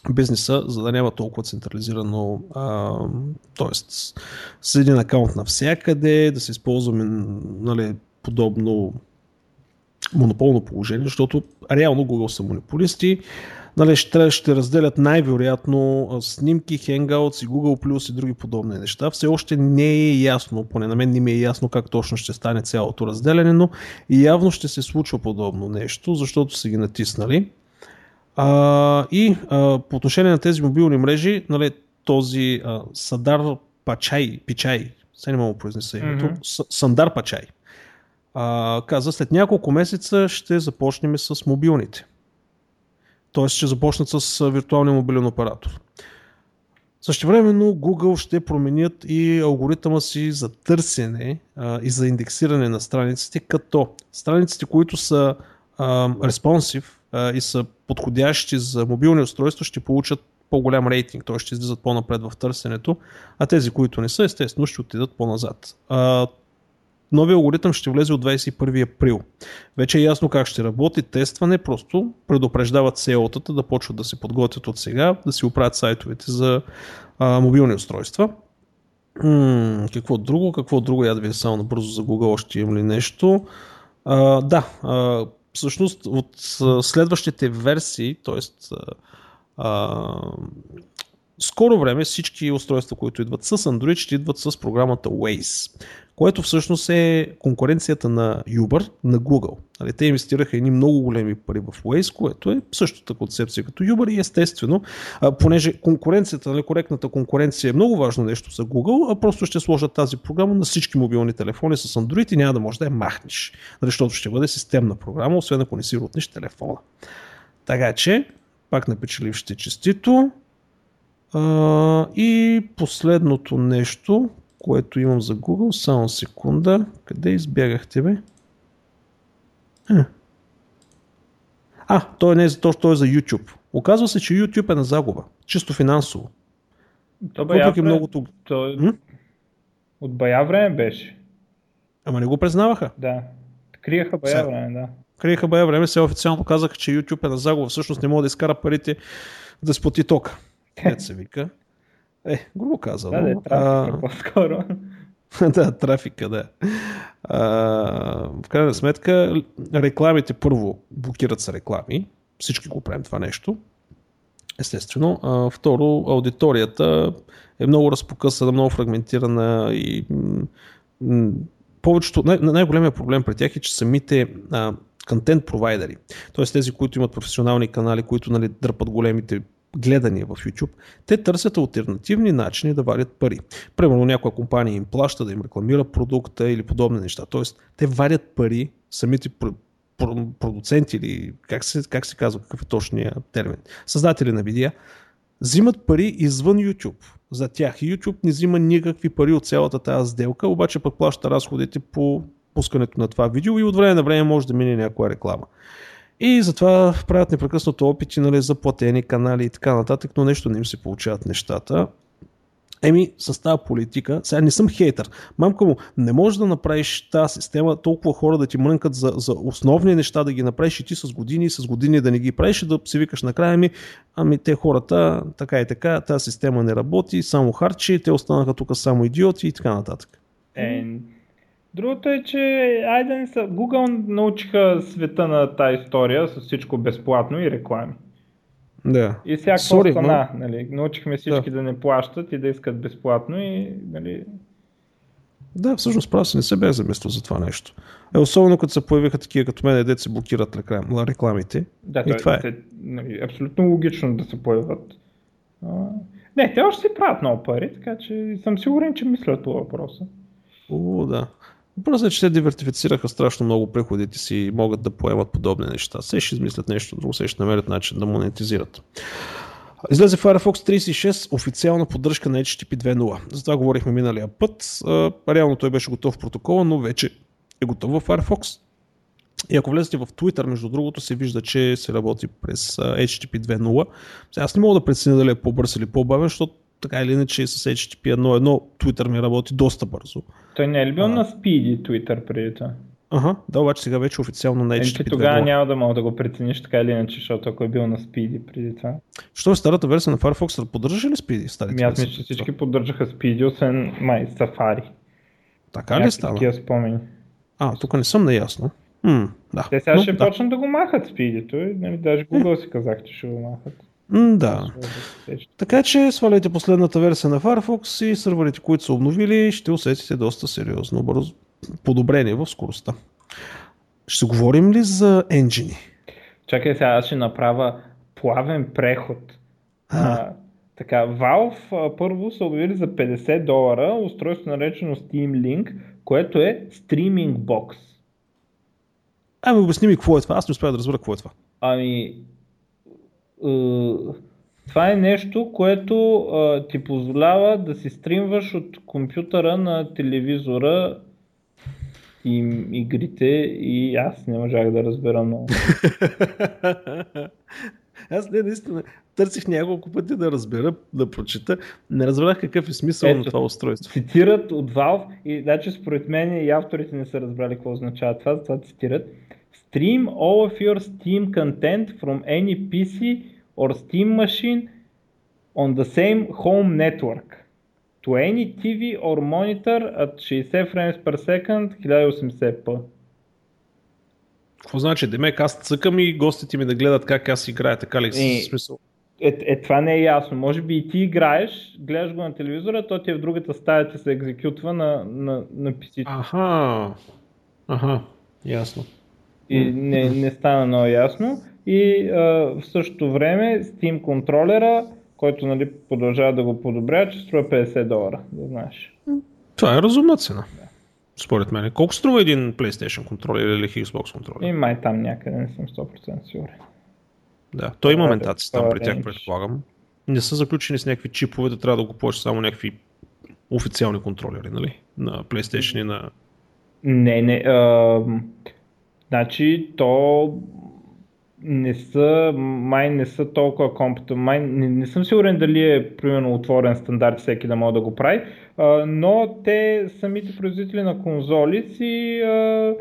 бизнеса, за да няма толкова централизирано, т.е. с един акаунт навсякъде, да се използваме нали, подобно монополно положение, защото реално Google са монополисти нали, ще, ще разделят най-вероятно снимки, Hangouts и Google Plus и други подобни неща. Все още не е ясно, поне на мен не ми е ясно как точно ще стане цялото разделяне, но явно ще се случва подобно нещо, защото са ги натиснали. А, и а, по отношение на тези мобилни мрежи, нали, този а, Садар Пачай, Пичай, се не мога да произнеса името, mm-hmm. Сандар Пачай, а, каза след няколко месеца ще започнем с мобилните. Т.е. ще започнат с виртуалния мобилен оператор. Същевременно Google ще променят и алгоритъма си за търсене а, и за индексиране на страниците, като страниците, които са респонсив и са подходящи за мобилни устройства, ще получат по-голям рейтинг, т.е. ще излизат по-напред в търсенето, а тези, които не са, естествено ще отидат по-назад. А, Новия алгоритъм ще влезе от 21 април. Вече е ясно как ще работи. Тестване просто предупреждават SEO-тата да почват да се подготвят от сега, да си оправят сайтовете за а, мобилни устройства. М- какво друго? Какво друго? Я да ви само набързо за Google още имам ли нещо. А, да, а, всъщност от следващите версии, т.е. скоро време всички устройства, които идват с Android, ще идват с програмата Waze което всъщност е конкуренцията на Uber, на Google. Нали, те инвестираха едни много големи пари в Waze, което е същата концепция като Uber и естествено, понеже конкуренцията, нали, коректната конкуренция е много важно нещо за Google, а просто ще сложат тази програма на всички мобилни телефони с Android и няма да можеш да я махнеш, нали, защото ще бъде системна програма, освен ако не си рутнеш телефона. Така че, Пак на печелившите честито. А, и последното нещо, което имам за Google, само секунда. Къде избягахте, бе? А, а той не е за то, той е за YouTube. Оказва се, че YouTube е на загуба. Чисто финансово. То Въпреки многото... То... М? От бая време беше. Ама не го признаваха. Да. Криеха бая Сега. време, да. Криеха бая време, сега официално казаха, че YouTube е на загуба. Всъщност не мога да изкара парите да сплати тока. Къде се вика. Е, грубо казано. Да, да, е трафика по-скоро. да, трафика, да. А, в крайна сметка, рекламите първо блокират са реклами. Всички го правим това нещо. Естествено. А, второ, аудиторията е много разпокъсана, много фрагментирана и м- повечето, най- най-големият проблем при тях е, че самите контент провайдери, т.е. тези, които имат професионални канали, които нали, дърпат големите гледания в YouTube, те търсят альтернативни начини да вадят пари. Примерно някоя компания им плаща да им рекламира продукта или подобни неща. Тоест, те вадят пари, самите продуценти или как се, как се казва, какъв е точният термин, създатели на видеа, взимат пари извън YouTube за тях. YouTube не взима никакви пари от цялата тази сделка, обаче пък плаща разходите по пускането на това видео и от време на време може да мине някоя реклама. И затова правят непрекъснато опити нали, за платени канали и така нататък, но нещо не им се получават нещата. Еми, с тази политика, сега не съм хейтър, мамка му, не можеш да направиш тази система, толкова хора да ти мрънкат за, за основни неща да ги направиш и ти с години и с години да не ги правиш и да си викаш накрая ми, ами те хората, така и така, тази система не работи, само харчи, те останаха тук само идиоти и така нататък. Е, Другото е, че айде не са. Google научиха света на тази история с всичко безплатно и реклами. Да. И сега какво стана? Но... Нали? Научихме всички да. да не плащат и да искат безплатно и нали... Да, всъщност прав си не се бях замислил за това нещо. Е, особено като се появиха такива като мен, дете се блокират реклам, рекламите. Да, и това е. Нали, абсолютно логично да се появят. А, не, те още си правят много пари, така че съм сигурен, че мислят по въпроса. О, да. Въпросът е, че те дивертифицираха страшно много приходите си и могат да поемат подобни неща. Се ще измислят нещо друго, се ще намерят начин да монетизират. Излезе Firefox 36, официална поддръжка на HTTP 2.0. За това говорихме миналия път. Реално той беше готов в протокола, но вече е готов в Firefox. И ако влезете в Twitter, между другото, се вижда, че се работи през HTTP 2.0. Аз не мога да преценя дали е по-бърз или по-бавен, защото така или иначе с HTTP 1.1 Twitter ми работи доста бързо. Той не е ли бил а... на Speedy Twitter преди това? Ага, да, обаче сега вече официално на HTTP 2.0. Тогава няма да мога да го прецениш така или иначе, защото ако е бил на Speedy преди това. Що е старата версия на Firefox поддържа ли Speedy? Старите аз мисля, че всички поддържаха Speedy, освен май Safari. Така ли става? Такива спомени. А, тук не съм наясно. М, да. Те сега Но, ще да. почнат да го махат Speedy. Нали, даже Google си казах, че ще го махат. М, да. Така че сваляйте последната версия на Firefox и сървърите, които са обновили, ще усетите доста сериозно бързо подобрение в скоростта. Ще говорим ли за енджини? Чакай сега, аз ще направя плавен преход. А, така, Valve първо са обявили за 50 долара устройство наречено Steam Link, което е стриминг бокс. Ами обясни ми какво е това, аз не успях да разбера какво е това. Ами, това е нещо, което а, ти позволява да си стримваш от компютъра на телевизора и игрите и аз не можах да разбера много. аз не, наистина, търсих няколко пъти да разбера, да прочита. Не разбрах какъв е смисъл Ето, на това устройство. Цитират от Valve и значи според мен и авторите не са разбрали какво означава това, затова цитират. Stream all of your Steam content from any PC or Steam machine on the same home network to any TV or monitor at 60 frames per second 1080p. Какво значи? Демек аз цъкам и гостите ми да гледат как аз играя, така ли е, смисъл? Е, е, това не е ясно. Може би и ти играеш, гледаш го на телевизора, то ти е в другата стая ти се екзекютва на, на, на PC. Аха, аха, ясно. И не, не стана много ясно. И а, в същото време Steam контролера, който нали, продължава да го подобрява, че струва 50 долара, да знаеш. Това е разумна цена. Да. Според мен. Колко струва един PlayStation контролер или Xbox контролер? И май там някъде, не съм 100% сигурен. да. Той има Да, ментация там при тях, предполагам. Не са заключени с някакви чипове, да трябва да го купуваш само някакви официални контролери, нали? На PlayStation и на... Не, не. А, значи, то не са, май не са толкова компютър. Май не, не съм сигурен дали е примерно отворен стандарт всеки да може да го прави, а, но те самите производители на конзоли си а,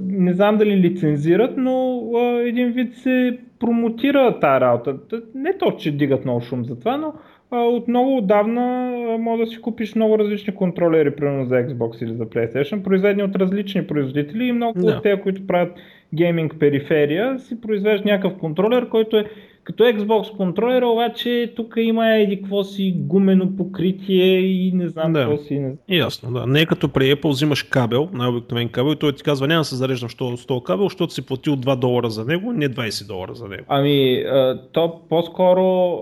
не знам дали лицензират, но а, един вид се промотира тази работа. Не то, че дигат много шум за това, но а, от много отдавна може да си купиш много различни контролери, примерно за Xbox или за PlayStation, произведени от различни производители и много Да. от тези, които правят гейминг периферия, си произвеждат някакъв контролер, който е като Xbox контролер, обаче тук има еди какво си гумено покритие и не знам Да. какво си. Не... Ясно, да. Не е като при Apple взимаш кабел, най-обикновен кабел и той ти казва няма да се зареждам що- с този кабел, защото си платил 2 долара за него, не 20 долара за него. Ами, то по-скоро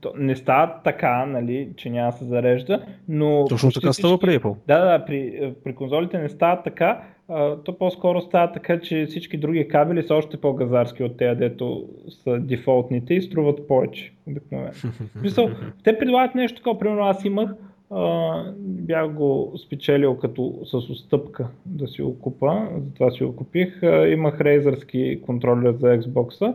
то не става така, нали, че няма да се зарежда, но... Точно така става при Apple. Да, да, при, при конзолите не става така, а, то по-скоро става така, че всички други кабели са още по-газарски от тези, дето са дефолтните и струват повече обикновено. В Смисъл, те предлагат нещо такова, примерно аз имах, а, бях го спечелил като с отстъпка да си го купа, затова си го купих. А, имах рейзърски контролер за Xbox,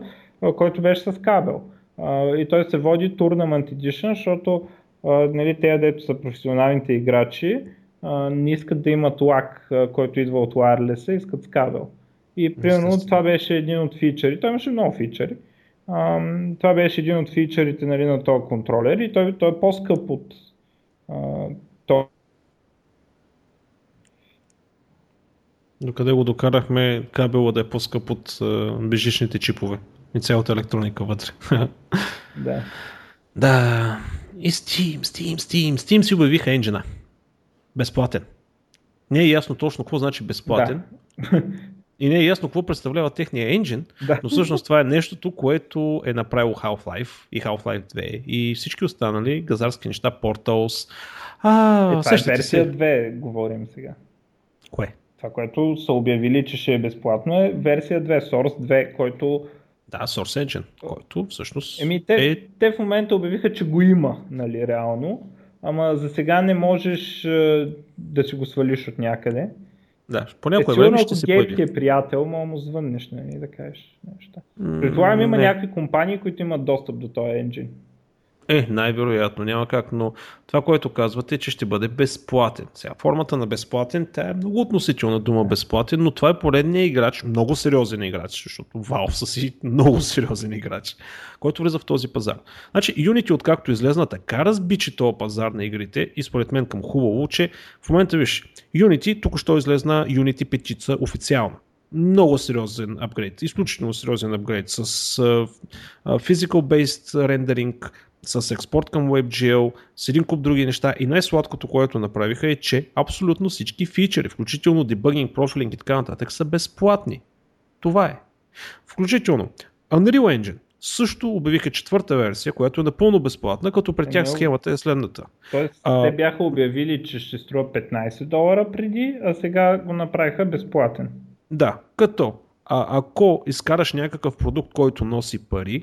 който беше с кабел. А, и той се води Tournament Edition, защото а, нали, те, дето са професионалните играчи, а, не искат да имат лак, а, който идва от wireless, искат с кабел. И примерно Естествено. това беше един от фичери. Той имаше много фичери. Ам, това беше един от фичерите нали, на този контролер и той, той е по-скъп от а, то. Докъде го докарахме кабела да е по-скъп от а, бежичните чипове и цялата електроника вътре. Да. да, и Steam, Steam, Steam, Steam си обявиха енджина. Безплатен. Не е ясно точно какво значи безплатен. И не е ясно какво представлява техния енджин, Да. но всъщност това е нещото, което е направило Half-Life и Half-Life 2 и всички останали газарски неща, Portals. А, Е, това е версия се. 2, говорим сега. Кое? Това, което са обявили, че ще е безплатно е версия 2, Source 2, който... Да, Source Engine, който всъщност Еми, те, е те в момента обявиха, че го има, нали, реално. Ама за сега не можеш е, да си го свалиш от някъде. Да, по Е, някое сигурно, време ще се ти появи. е приятел, мога му звъннеш, нали, да кажеш неща. Предполагам има не. някакви компании, които имат достъп до този енджин. Е, най-вероятно, няма как, но това, което казвате, е, че ще бъде безплатен. Сега, формата на безплатен, тя е много относителна дума безплатен, но това е поредният играч, много сериозен играч, защото Valve са си много сериозен играч, който влиза в този пазар. Значи, Unity, откакто излезна, така разбичи този пазар на игрите и според мен към хубаво, че в момента виж, Unity, тук що излезна Unity 5 официална много сериозен апгрейд, изключително сериозен апгрейд с uh, physical-based рендеринг, с експорт към WebGL, с един куп други неща и най-сладкото, което направиха е, че абсолютно всички фичери, включително дебъгинг, профилинг и така нататък са безплатни. Това е. Включително Unreal Engine също обявиха четвърта версия, която е напълно безплатна, като при тях Много. схемата е следната. Тоест, А- те бяха обявили, че ще струва 15 долара преди, а сега го направиха безплатен. Да, като а, ако изкараш някакъв продукт, който носи пари,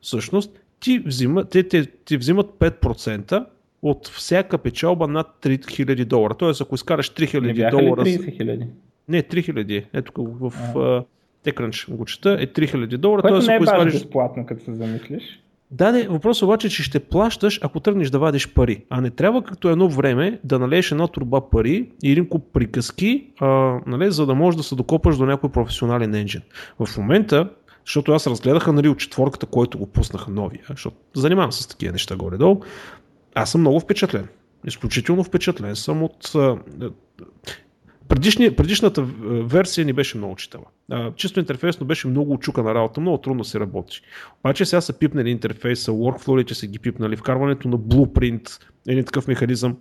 всъщност ти, взима, те, те, ти взимат 5% от всяка печалба над 3000 долара. Тоест, ако изкараш 3000 Не бяха ли долара... 30 хиляди? Не, 3000. Ето в А. TechCrunch го чета, е 3000 долара. Което Тоест, не е ако извадиш... безплатно, като се замислиш. Да, не, въпросът обаче, е, че ще плащаш, ако тръгнеш да вадиш пари. А не трябва като едно време да налееш една турба пари и един куп приказки, а, нали, за да можеш да се докопаш до някой професионален енджин. В момента, защото аз разгледаха нали, от четворката, който го пуснаха новия, защото занимавам се с такива неща горе-долу, аз съм много впечатлен. Изключително впечатлен съм от... Предишни, предишната версия ни беше много читава. Чисто интерфейсно беше много очукана работа, много трудно се работи. Обаче сега са пипнали интерфейса, workflow са ги пипнали, вкарването на blueprint, един такъв механизъм.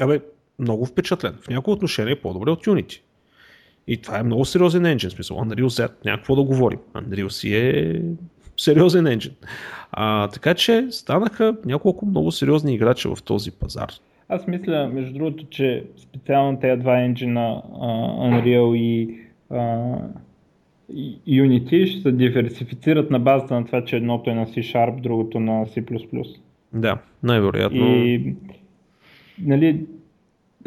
Абе, много впечатлен. В някои отношения е по-добре от Unity. И това е много сериозен енджин, смисъл Unreal Z, някакво да говорим. Unreal си е сериозен енджин. А, така че станаха няколко много сериозни играчи в този пазар. Аз мисля, между другото, че специално тези два енджина, uh, Unreal и, uh, Unity ще се диверсифицират на базата на това, че едното е на C-Sharp, другото на C++. Да, най-вероятно. И, нали,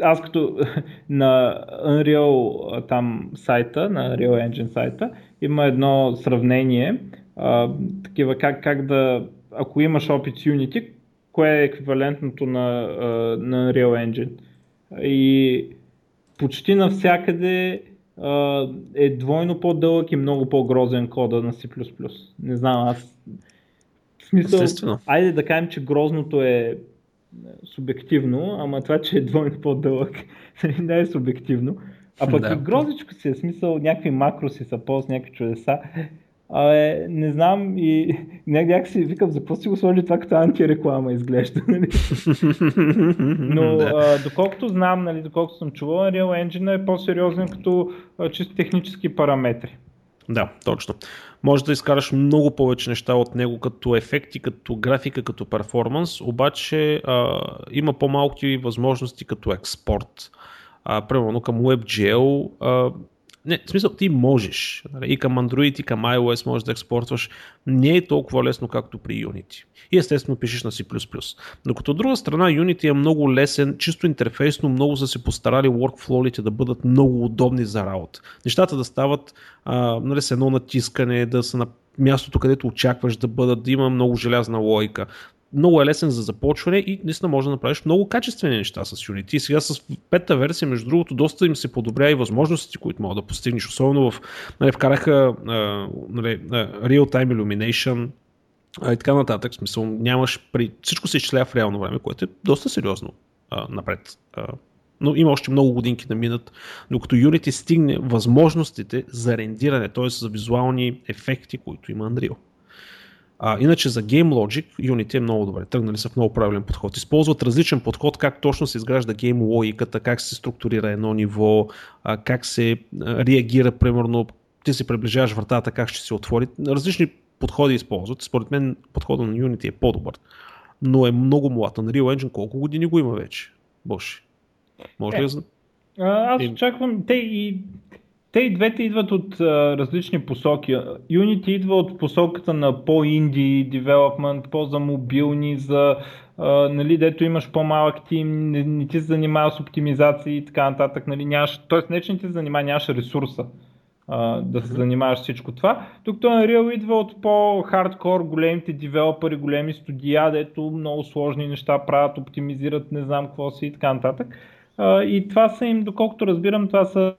аз като на Unreal там сайта, на Unreal Engine сайта, има едно сравнение, а, такива как, как да, ако имаш опит с Unity, кое е еквивалентното на, на Unreal Engine. И почти навсякъде е двойно по-дълъг и много по-грозен кода на C++. Не знам, аз... В смисъл, Естествено. айде да кажем, че грозното е субективно, ама това, че е двойно по-дълъг, не е субективно. А пък да. и грозичко си е смисъл, някакви макроси са пост, някакви чудеса. Абе, не знам и някак си викам, за какво си го сложи това като антиреклама изглежда. Нали? Но да. а, доколкото знам, нали, доколкото съм чувал, Unreal Engine е по-сериозен като а, чисто технически параметри. Да, точно. Може да изкараш много повече неща от него като ефекти, като графика, като перформанс, обаче а, има по-малки възможности като експорт. А, примерно към WebGL а, не, в смисъл, ти можеш. Нали, и към Android, и към iOS можеш да експортваш. Не е толкова лесно, както при Unity. И естествено пишеш на C++. Докато от друга страна Unity е много лесен, чисто интерфейсно, много са се постарали workflow да бъдат много удобни за работа. Нещата да стават а, нали, с едно натискане, да са на мястото, където очакваш да бъдат, да има много желязна логика много е лесен за започване и наистина може да направиш много качествени неща с Unity. И сега с пета версия, между другото, доста им се подобря и възможностите, които могат да постигнеш. Особено в, нали, вкараха нали, Real-Time Illumination, и така нататък. В смисъл, нямаш при... Всичко се изчислява в реално време, което е доста сериозно напред. Но има още много годинки да минат, докато Unity стигне възможностите за рендиране, т.е. за визуални ефекти, които има Unreal. А, иначе за Game Logic Unity е много добре. Тръгнали са в много правилен подход. Използват различен подход как точно се изгражда гейм логиката, как се структурира едно ниво, а, как се реагира, примерно, ти се приближаваш вратата, как ще се отвори. Различни подходи използват. Според мен подходът на Unity е по-добър. Но е много млад. На Real Engine колко години го има вече? Боже. Може ли да... Е, аз очаквам, те и те и двете идват от а, различни посоки. Unity идва от посоката на по-инди девелопмент, по-за мобилни, за а, нали, дето имаш по-малък тим, не, не ти се занимава с оптимизации и така нататък. Нали, нямаш, тоест не, че не ти се занимава, нямаш ресурса а, да се занимаваш всичко това. Докато Unreal идва от по-хардкор, големите девелопери, големи студия, дето много сложни неща правят, оптимизират, не знам какво си и така нататък. А, и това са им, доколкото разбирам, това са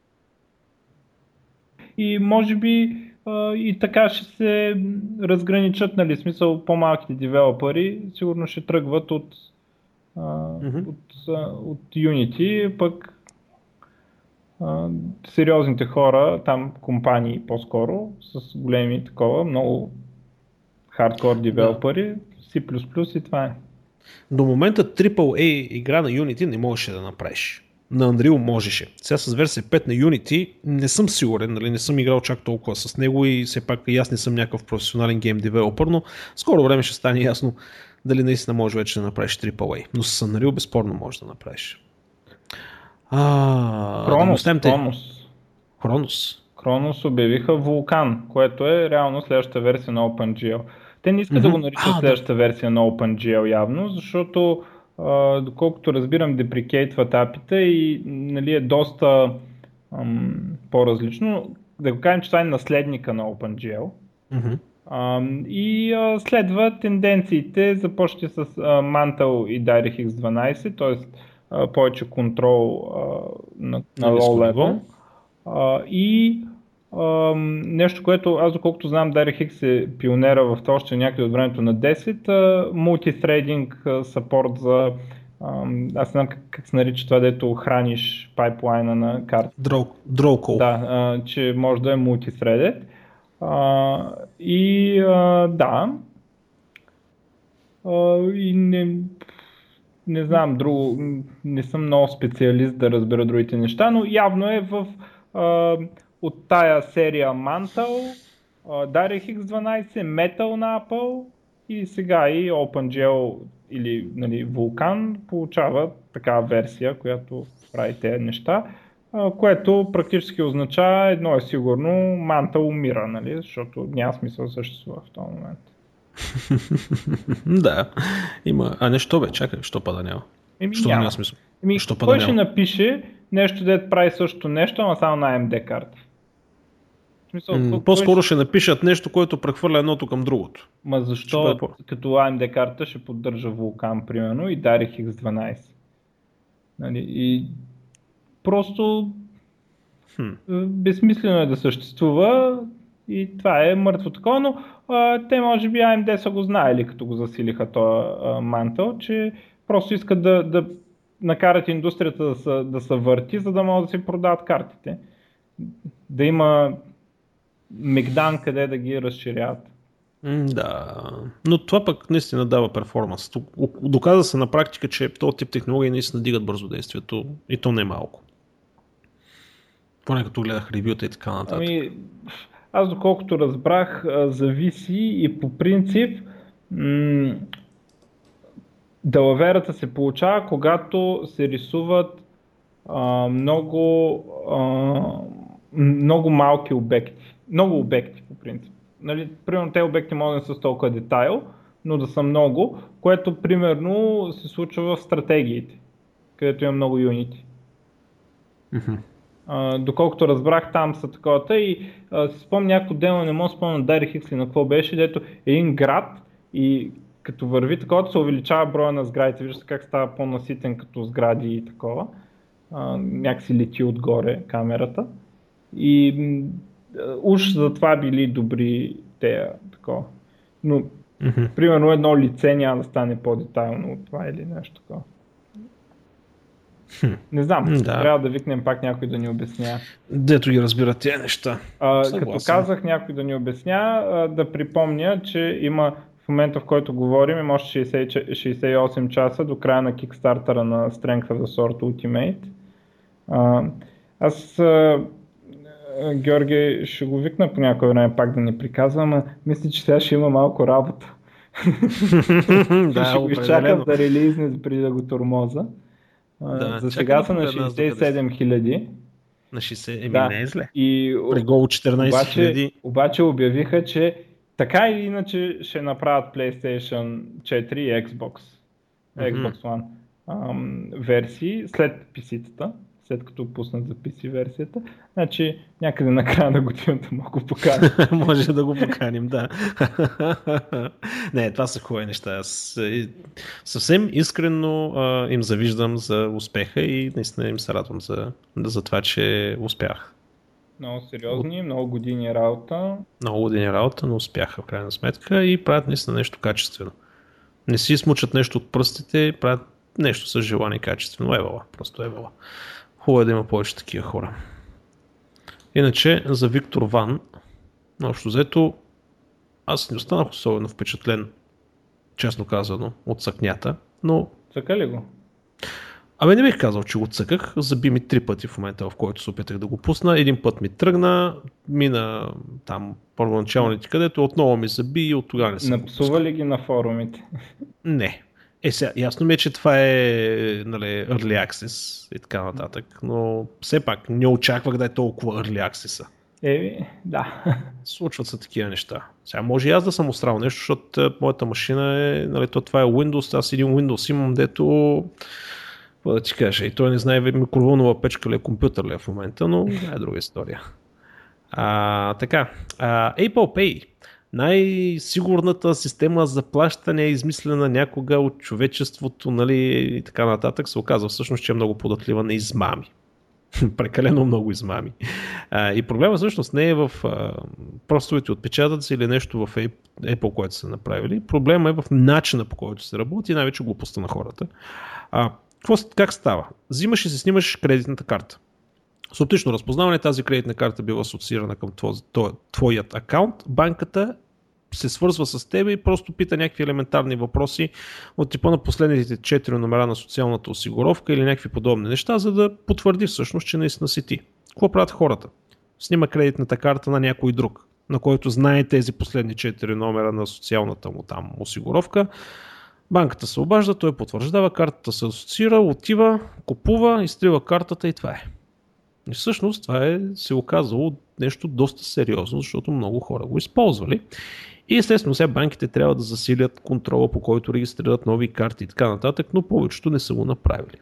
и може би и така ще се разграничат, нали, смисъл по-малките девелопери сигурно ще тръгват от, mm-hmm. от, от Unity, пък сериозните хора, там компании по-скоро, с големи такова, много хардкор девелопери, C++ и това е. До момента AAA игра на Unity не можеше да направиш на Unreal можеше. Сега с версия 5 на Unity не съм сигурен, нали, не съм играл чак толкова с него и все пак и аз не съм някакъв професионален гейм девелопър, но скоро време ще стане ясно дали наистина може вече да направиш AAA. Но с Unreal безспорно може да направиш. А, Кронос, да Кронос. Кронос. Кронос обявиха Вулкан, което е реално следващата версия на OpenGL. Те не искат mm-hmm. да го наричат следващата да. версия на OpenGL явно, защото доколкото разбирам, деприкейтват апита и нали, е доста ам, по-различно. Да го кажем, че това е наследника на OpenGL. Mm-hmm. Um, и а, следва тенденциите, започващи с а, Mantle и DirectX 12, т.е. повече контрол а, на, на low level. А, и нещо, което аз доколкото знам DirectX е пионера в това още някъде от времето на 10, мултithreading support за аз не знам как, как се нарича това, дето храниш пайплайна на карта. Draw, Да, а, че може да е. А, и а, да. А, и не, не знам, друго, не съм много специалист да разбера другите неща, но явно е в а, от тая серия Mantle, DirectX 12, Metal на Apple и сега и OpenGL или нали, Vulkan получава такава версия, която прави тези неща. което практически означава едно е сигурно, манта умира, нали? защото няма смисъл да съществува в този момент. да, има. А нещо бе, чакай, що пада няма? Еми, Що няма. няма смисъл? Еми, Що кой пада ще няма? напише нещо, дето прави същото нещо, ама само на AMD карта? Смисъл, кой- По-скоро кой ще напишат нещо, което прехвърля едното към другото. Ма Ще защо по- като AMD карта ще поддържа Vulkan, примерно, и Darix X12? Нали? И просто Хм. е, безсмислено е да съществува и това е мъртво такова, но а, те може би AMD са го знаели, като го засилиха този мантъл, че просто искат да, да накарат индустрията да се, да се върти, за да могат да си продават картите. Да има мегдан къде да ги разширяват. Да, но това пък наистина дава перформанс. Доказа се на практика, че този тип технологии наистина дигат бързодействието и то не е малко. Поне като гледах ревюта и така нататък. Ами, аз доколкото разбрах, зависи и по принцип м- далаверата се получава, когато се рисуват а, много, а, много малки обекти. Много обекти по принцип. Нали, примерно те обекти могат да са с толкова детайл, но да са много, което примерно се случва в стратегиите, където има много юнити. А, доколкото разбрах, там са таковата и а, си спомня някой демо, не мога да спомня Дари Хиксли на какво беше, дето един град и като върви такова, се увеличава броя на сградите, вижда се как става по-наситен като сгради и такова. А, някакси лети отгоре камерата. И уж за това били добри те такова. Но, Мгм. примерно, едно лице няма да стане по-детайлно от това или нещо такова. Хм. Не знам, да. трябва да викнем пак някой да ни обяснява. Дето ги разбират тези неща. А, Съгласен. като казах някой да ни обясня, а, да припомня, че има в момента в който говорим, има още 60, ч- 68 часа до края на кикстартера на Strength of the Sword Ultimate. А, аз, а, Георги, ще го викна по някое време пак да ни приказва, ама мисля, че сега ще има малко работа. да, ще го изчакам да релизне преди да го тормоза. А, Да, за сега са на погледна аз докъде 67 хиляди. На 60, еми Да. не е зле. И При гол 14 обаче, хиляди. обаче обявиха, че така или иначе ще направят PlayStation 4 и Xbox. Xbox One ам, версии след PC-тата, след като пуснат за PC версията. Значи някъде на края на годината мога го покажа. Може да го поканим, да. не, това са хубави неща. Аз е, съвсем искрено а, им завиждам за успеха и наистина им се радвам за, за това, че успях. много сериозни, много години работа. Много години работа, но успяха в крайна сметка и правят наистина нещо качествено. Не си смучат нещо от пръстите, правят нещо с желание качествено. Евала, просто евала. Хубаво е да има повече такива хора. Иначе за Виктор Ван, общо взето, аз не останах особено впечатлен, честно казано, от съкнята, но Цъка ли го? Абе не бих казал, че го цъках. Заби ми три пъти в момента, в който се опитах да го пусна. Един път ми тръгна, мина там първоначалните, където отново ми заби и от тогава не съм Напсува ли ги на форумите? Не. Е, сега, ясно ми е, че това е нали, Early Access и така нататък, но все пак не очаквах да е толкова Early Access. Еми, да. Случват се такива неща. Сега може и аз да съм устрал нещо, защото е, моята машина е, нали, то това е Windows, аз един Windows имам, дето какво да ти кажа, и той не знае микроволнова печка ли е, компютър ли е в момента, но това е друга история. А, така, а, Apple Pay, най-сигурната система за плащане е измислена някога от човечеството, нали, и така нататък, се оказва всъщност, че е много податлива на измами. Прекалено много измами. И проблема всъщност не е в а, отпечатъци или нещо в Apple, което са направили. Проблема е в начина по който се работи и най-вече глупостта на хората. А, как става? Взимаш и се снимаш кредитната карта. С оптично разпознаване тази кредитна карта била асоциирана към твоят акаунт. Банката се свързва с теб и просто пита някакви елементарни въпроси от типа на последните 4 номера на социалната осигуровка или някакви подобни неща, за да потвърди всъщност, че наистина си ти. Какво правят хората? Снима кредитната карта на някой друг, на който знае тези последни 4 номера на социалната му там осигуровка. Банката се обажда, той потвърждава, картата се асоциира, отива, купува, изтрива картата и това е. И всъщност това е, се оказало нещо доста сериозно, защото много хора го използвали. И естествено сега банките трябва да засилят контрола, по който регистрират нови карти и така нататък, но повечето не са го направили.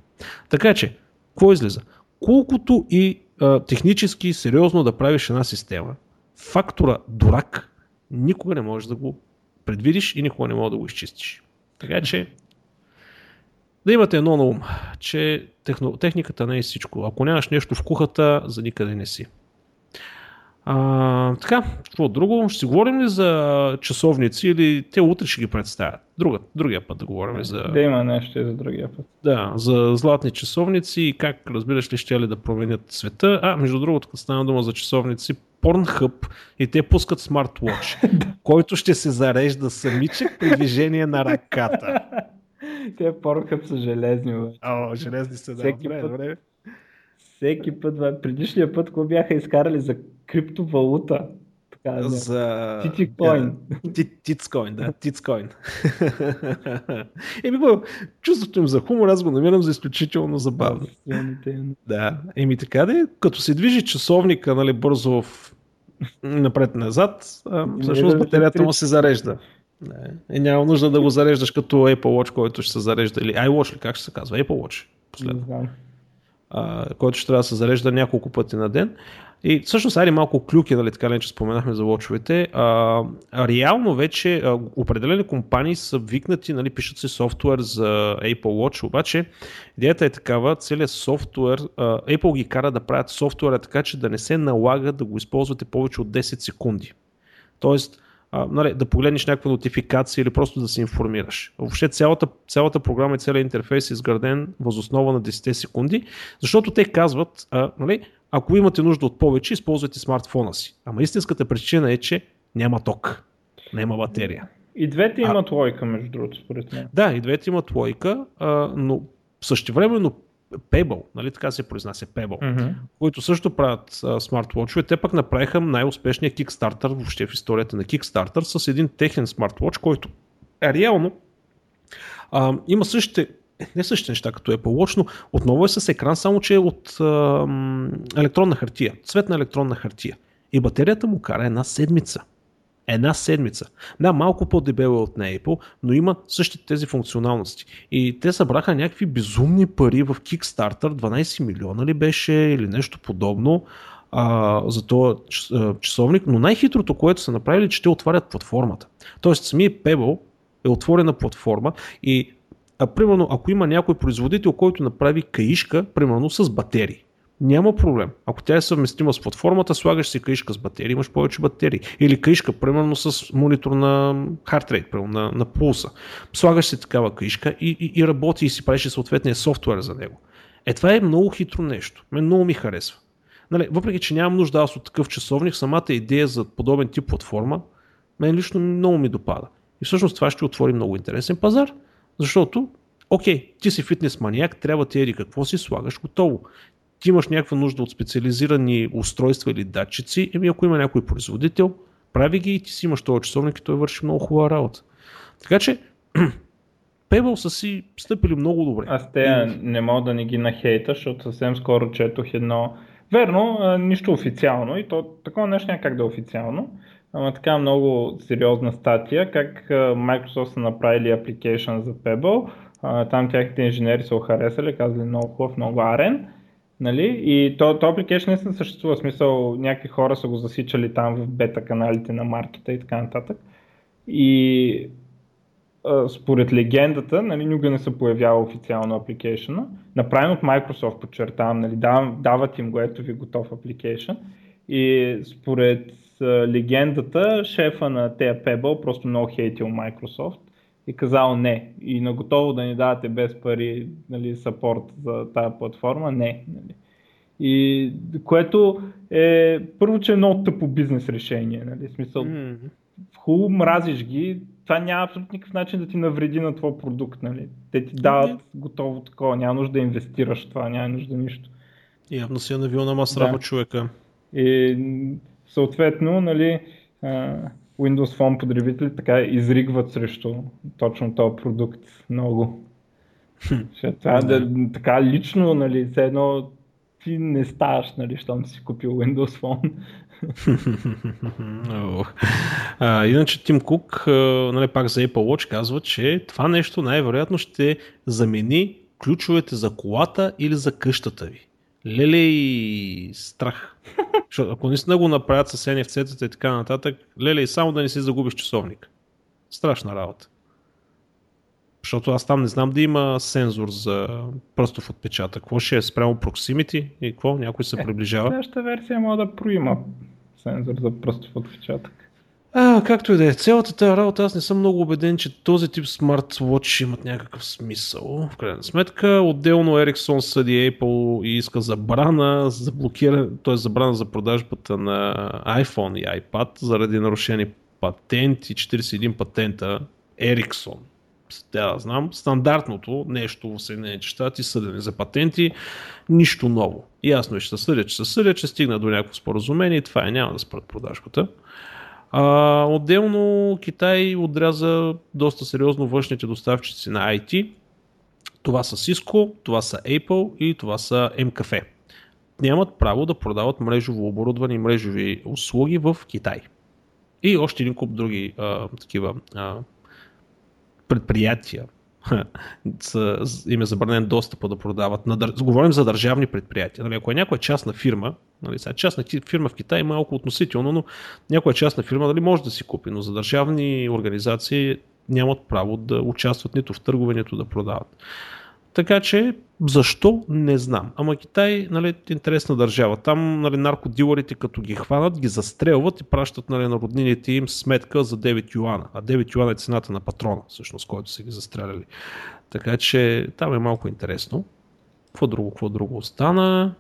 Така че, какво излиза? Колкото и а, технически сериозно да правиш една система, фактора дурак никога не можеш да го предвидиш и никога не можеш да го изчистиш. Така че да имате едно на ум, че техно, техниката не е всичко. Ако нямаш нещо в кухата, за никъде не си. А, така, какво друго? Ще си говорим ли за часовници или те утре ще ги представят? Друга, другия път да говорим за... Да има нещо и за другия път. Да, за златни часовници и как, разбираш ли, ще ли да променят света. А, между другото, като стана дума за часовници, Pornhub и те пускат смарт-вотч, който ще се зарежда самичък при движение на ръката. Те Pornhub са железни, бе. О, железни са, да. Всеки добре, път. добре. Всеки път, бе, предишния път, когато бяха изкарали за криптовалута. Така. За... Титикоин. Тицкоин, да, Тицкоин. Еми, чувството им за хумор аз го намирам за изключително забавно. Да, еми така да е, като се движи часовника, нали, бързо в напред-назад, всъщност батерията му се зарежда. Не, и няма нужда да го зареждаш като Apple Watch, който ще се зарежда, или iWatch ли, как ще се казва, Apple Watch, последно. А, който ще трябва да се зарежда няколко пъти на ден. И всъщност, айде малко клюки, нали, така ли, че споменахме за лочовете. А, реално вече а, определени компании са викнати, нали, пишат се софтуер за Apple Watch, обаче идеята е такава, целият софтуер, а, Apple ги кара да правят софтуера така, че да не се налага да го използвате повече от 10 секунди. Тоест, а, нали, да погледнеш някаква нотификация или просто да се информираш. Въобще цялата, цялата програма и целият интерфейс е изграден възоснова на 10 секунди, защото те казват, а, нали, ако имате нужда от повече, използвайте смартфона си. Ама истинската причина е, че няма ток, няма батерия. И двете имат лойка, между другото, според мен. Да, и двете имат лойка, а, но същевременно Pebble, нали така се произнася Pebble, Мгм. които също правят смарт-вотчове, те пък направиха най-успешния Kickstarter въобще в историята на Kickstarter с един техен смарт-вотч, който е реално а, има същите, не същите неща като Apple Watch, но отново е с екран, само че е от а, електронна хартия, цветна електронна хартия. И батерията му кара една седмица. Една седмица. Да, малко по-дебело е от на Apple, но има същите тези функционалности. И те събраха някакви безумни пари в Kickstarter, 12 милиона ли беше или нещо подобно а, за този часовник, но най-хитрото, което са направили, че те отварят платформата. Тоест самия Pebble е отворена платформа и а, примерно ако има някой производител, който направи каишка, примерно с батерии, няма проблем. Ако тя е съвместима с платформата, слагаш си каишка с батерии, имаш повече батерии. Или каишка, примерно с монитор на rate, примерно на, на пулса. Слагаш си такава каишка и, и, и работи и си правиш съответния софтуер за него. Е, това е много хитро нещо. Мен много ми харесва. Нали, въпреки, че нямам нужда аз от такъв часовник, самата идея за подобен тип платформа, мен лично много ми допада. И всъщност това ще отвори много интересен пазар, защото, окей, ти си фитнес маниак, трябва ти еди какво си слагаш готово. Ти имаш някаква нужда от специализирани устройства или датчици, еми ако има някой производител, прави ги и ти си имаш този часовник и той върши много хубава работа. Така че, Pebble са си стъпили много добре. Аз те не мога да не ги нахейта, защото съвсем скоро четох едно... Верно, нищо официално и то такова нещо няма как да е официално, ама така много сериозна статия, как Microsoft са направили application за Pebble, там тяхните инженери са харесали, казали много хубав, много арен, нали? И то, то application наистина съществува, в смисъл някакви хора са го засичали там в бета каналите на маркета и така нататък. И а, според легендата, нали, никога не се появява официално апликейшена, направен от Microsoft, подчертавам, нали, дават им го, ето ви готов апликейшн. И според легендата, шефа на тези Pebble просто много хейтил Microsoft и казал не. И на готово да ни давате без пари нали, сапорт за тази платформа, не. Нали. И което е първо, че е много тъпо бизнес решение. Нали, смисъл, М, хубаво мразиш ги, това няма абсолютно никакъв начин да ти навреди на твой продукт. Нали? Те ти дават готово такова, няма нужда да инвестираш това, няма нужда нищо. Явно си е навил на масрава Да. човека. И съответно, нали, а, Windows Phone потребители така изригват срещу точно този продукт много. Ще това да, така лично, нали, все едно ти не ставаш, нали, щом си купил Windows Phone. а, иначе Тим Кук, нали, пак за Apple Watch, казва, че това нещо най-вероятно ще замени ключовете за колата или за къщата ви. Леле и страх. Защото ако наистина го направят с NFC-тата и така нататък, леле и само да не си загубиш часовник. Страшна работа. Защото аз там не знам да има сензор за пръстов отпечатък. Какво ще е спрямо Proximity и какво? Някой се е, приближава? Следващата версия може да проима сензор за пръстов отпечатък. А, както и да е. Цялата тази работа, аз не съм много убеден, че този тип смарт-вотч имат някакъв смисъл. В крайна сметка, отделно Ericsson съди Apple и иска забрана за блокиране, т.е. забрана за продажбата на iPhone и iPad заради нарушени патенти, 41 патента Ericsson да знам, стандартното нещо в Съединените щати, съдени за патенти, нищо ново. Ясно е, че се съдят, че се съдят, че стигна до някакво споразумение и това е, няма да спрат продажбата. А, отделно Китай отряза доста сериозно външните доставчици на IT. Това са Cisco, това са Apple и това са MKF. Нямат право да продават мрежово оборудване и мрежови услуги в Китай. И още един куп други а, такива а, предприятия им е забранен достъпа да продават. Говорим за държавни предприятия. Нали, ако е някоя частна фирма, нали, сега частна фирма в Китай е малко относително, но някоя частна фирма нали, може да си купи, но за държавни организации нямат право да участват нито в търгове, да продават. Така че защо не знам. Ама Китай нали, интересна държава. Там нали, наркодилърите като ги хванат, ги застрелват и пращат нали, на роднините им сметка за 9 юана. А 9 юана е цената на патрона, всъщност, който са ги застреляли. Така че там е малко интересно. Какво друго, какво друго остана?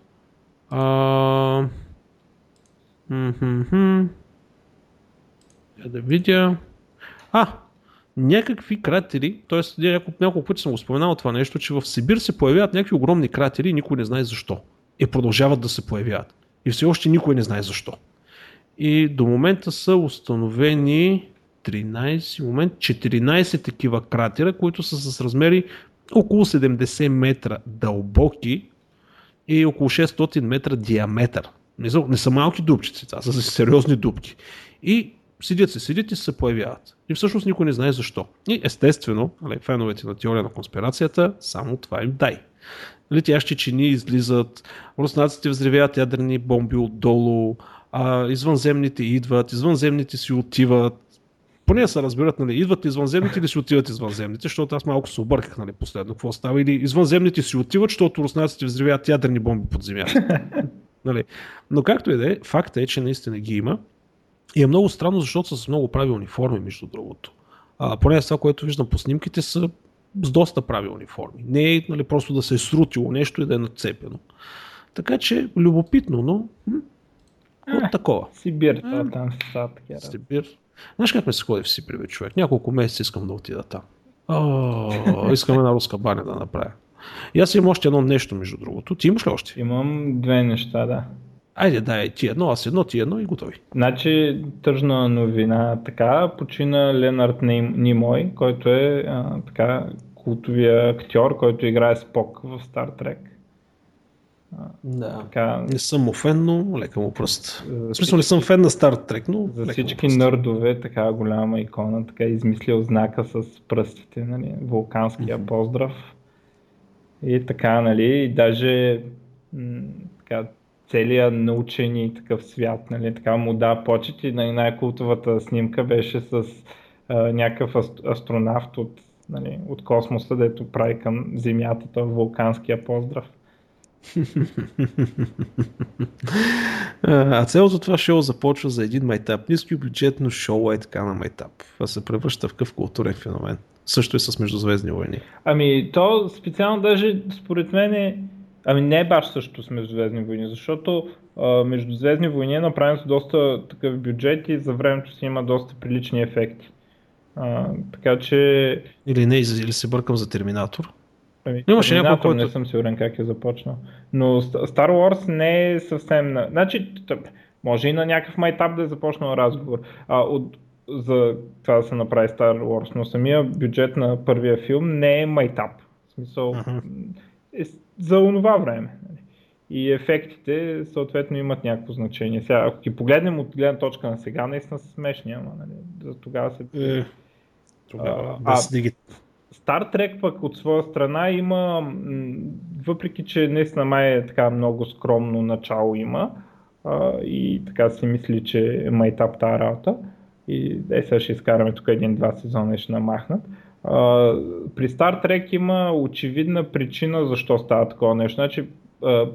А... Я да видя. А, някакви кратери, т.е. няколко, няколко пъти съм го споменал това нещо, че в Сибир се появяват някакви огромни кратери и никой не знае защо. И продължават да се появяват. И все още никой не знае защо. И до момента са установени 13, момент 14 такива кратера, които са с размери около 70 метра дълбоки и около 600 метра диаметър. Не са, не са малки дупчици, това са сериозни дупки. И седят се, седят и се появяват. И всъщност никой не знае защо. И естествено, нали, феновете на теория на конспирацията, само това им дай. Летящи чини излизат, руснаците взривяват ядрени бомби отдолу, а, извънземните идват, извънземните си отиват. Поне се разберат, нали, идват извънземните или си отиват извънземните, защото аз малко се обърках нали, последно какво става. Или извънземните си отиват, защото руснаците взривяват ядрени бомби под земята. нали. Но както и да е, факт е, че наистина ги има и е много странно, защото са с много правилни форми, между другото. А, поне това, което виждам по снимките, са с доста правилни форми. Не е нали, просто да се е срутило нещо и да е нацепено. Така че, любопитно, но от такова. Сибир, а, там са такива. Сибир. Знаеш как ме се ходи в Сибир, бе, човек? Няколко месеца искам да отида там. О, искам една руска баня да направя. И аз имам още едно нещо, между другото. Ти имаш ли още? Имам две неща, да. Айде, дай ти едно, аз едно, ти едно и готови. Значи, тъжна новина така, почина Ленард Нимой, който е а, така култовия актьор, който играе Спок в Star Trek. Да. Така, не съм му фен, но лека му пръст. В смисъл не съм фен на Star Trek, но За всички нърдове, така голяма икона, така измислил знака с пръстите, нали, вулканския mm-hmm. поздрав. И така, нали, даже м- така, целият научен и такъв свят, нали, така му да почет и най-култовата снимка беше с а, някакъв астронавт от, нали, от космоса, дето прави към Земята, този вулканския поздрав. а цялото това шоу започва за един майтап. Ниско бюджетно шоу е така на майтап. Това се превръща в къв културен феномен. Също и с Междузвездни войни. Ами то специално даже според мен е Ами не баш също с Междузвездни войни, защото а, Междузвездни войни е направен с доста такъв бюджет и за времето си има доста прилични ефекти. А, така че... Или не, или се бъркам за Терминатор. Ами, Имаше някой, който... не съм сигурен как е започнал. Но Star Wars не е съвсем... На... Значи, може и на някакъв майтап да е започнал разговор. А, от, за това да се направи Star Wars, но самия бюджет на първия филм не е майтап. В смисъл, uh-huh. За онова време. И ефектите съответно имат някакво значение. Сега, ако ги погледнем от гледна точка на сега, наистина са смешни, ама нали, за тогава се... Е, тогава, а, без дигит. Star Trek пък от своя страна има, въпреки че наистина май е така много скромно начало има а, и така си мисли, че е майтап тази работа и е, сега ще изкараме тук един-два сезона и ще намахнат. А, при Star Trek има очевидна причина защо става такова нещо. Значи, а,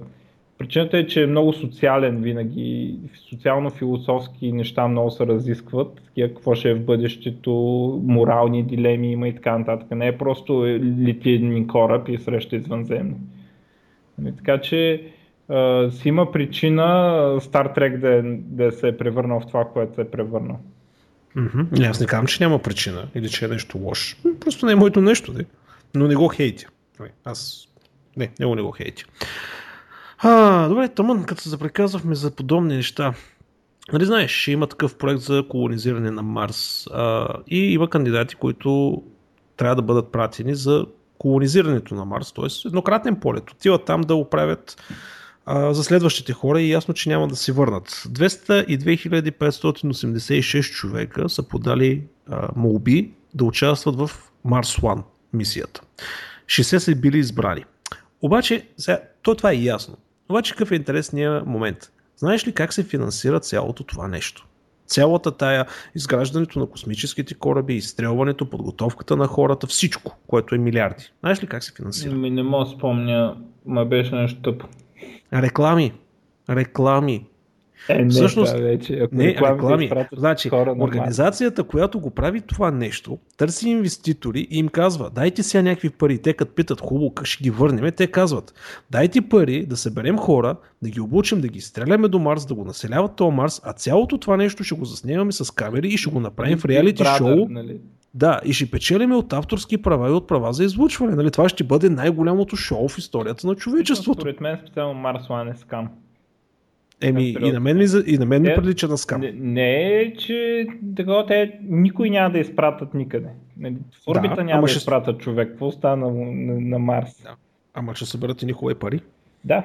Причината е, че е много социален винаги, социално-философски неща много се разискват, какво ще е в бъдещето, морални дилеми има и така нататък. Не е просто лети един кораб и среща извънземни. Нали, така че а, си има причина Star Trek да, да се е превърнал в това, което се е превърнал. Mm-hmm. Аз не казвам, че няма причина или че е нещо лошо. Просто не е моето нещо, де. но не го хейтя. Аз не, не го не го хейтя. А, добре, тъмън, като се запреказвахме за подобни неща. Нали знаеш, ще има такъв проект за колонизиране на Марс а, и има кандидати, които трябва да бъдат пратени за колонизирането на Марс, т.е. еднократен полет. Отиват там да оправят а, за следващите хора и ясно, че няма да се върнат. 202 586 човека са подали а, молби да участват в Марс One мисията. 60 са били избрани. Обаче, сега, то това е ясно. Обаче какъв е интересният момент? Знаеш ли как се финансира цялото това нещо? Цялата тая изграждането на космическите кораби, изстрелването, подготовката на хората, всичко, което е милиарди. Знаеш ли как се финансира? Ми не мога да спомня, ма беше нещо тъпо. Реклами. Реклами. Е, не, Всъщност, вече. Ако не, реклами. Значи, организацията, която го прави това нещо, търси инвеститори и им казва, дайте сега някакви пари. Те като питат, хубаво, ще ги върнем, те казват, дайте пари да съберем хора, да ги обучим, да ги стреляме до Марс, да го населяват този Марс, а цялото това нещо ще го заснемаме с камери и ще го направим в реалити шоу. Нали? Да, и ще печелиме от авторски права и от права за излучване. Нали? Това ще бъде най-голямото шоу в историята на човечеството. Според мен специално Марс One е скам. Еми, и на мен ми, и на мен ми прилича на скам. Не, не е, че такова те никой няма да изпратят никъде. Нали, в орбита да, няма да ще... изпратят човек. Какво стана на, на, на Марс? Да. Ама ще съберат и ни хубави пари. Да.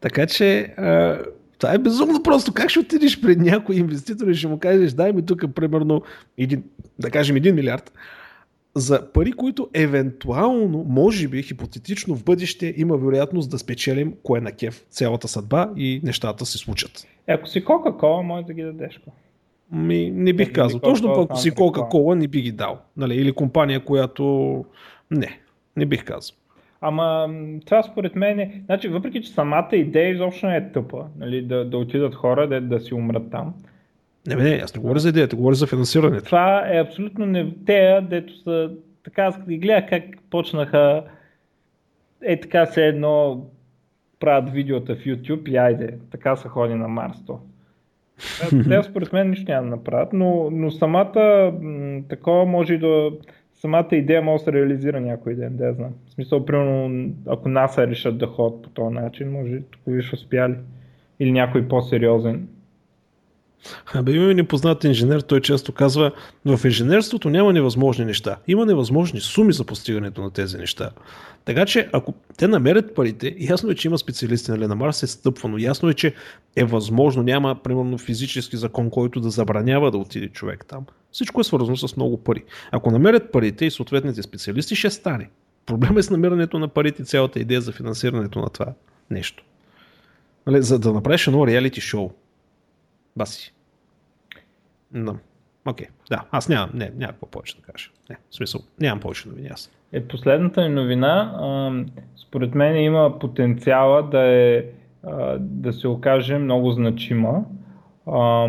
Така че, а, това е безумно просто. Как ще отидеш пред някой инвеститор и ще му кажеш, дай ми тук примерно, един, да кажем, един милиард, за пари, които евентуално, може би, хипотетично в бъдеще има вероятност да спечелим кое на кев цялата съдба и нещата се случат. Е, ако си Кока-Кола, може да ги дадеш. Ми, не бих казал. Точно ако си Кока-Кола, не би ги дал. Нали? Или компания, която... Не, не бих казал. Ама това според мен е... Значи, въпреки, че самата идея изобщо не е тъпа, нали, да, да отидат хора, да, да си умрат там. Не, не, аз не говоря за идеята, говоря за финансирането. Това е абсолютно не тея, дето са, така аз ги гледах как почнаха е така се едно правят видеота в YouTube и айде, така са ходи на Марс то. Те според мен нищо няма да направят, но, но самата такова може да самата идея може да се реализира някой ден, да знам. В смисъл, примерно, ако НАСА решат да ходят по този начин, може тук виж успяли. Или някой по-сериозен. Абе, има непознат инженер, той често казва, в инженерството няма невъзможни неща. Има невъзможни суми за постигането на тези неща. Така че, ако те намерят парите, ясно е, че има специалисти нали, на Марс е стъпвано. Ясно е, че е възможно, няма примерно физически закон, който да забранява да отиде човек там. Всичко е свързано с много пари. Ако намерят парите и съответните специалисти, ще стане. Проблема е с намирането на парите, цялата идея за финансирането на това нещо. Нали, за да направиш едно реалити шоу, Баси. Да. Окей, okay. да, аз нямам, не, нямам какво повече да кажа. Не, в смисъл, нямам повече новини аз. Е, последната ни новина, а, според мен има потенциала да, е, а, да се окаже много значима. А,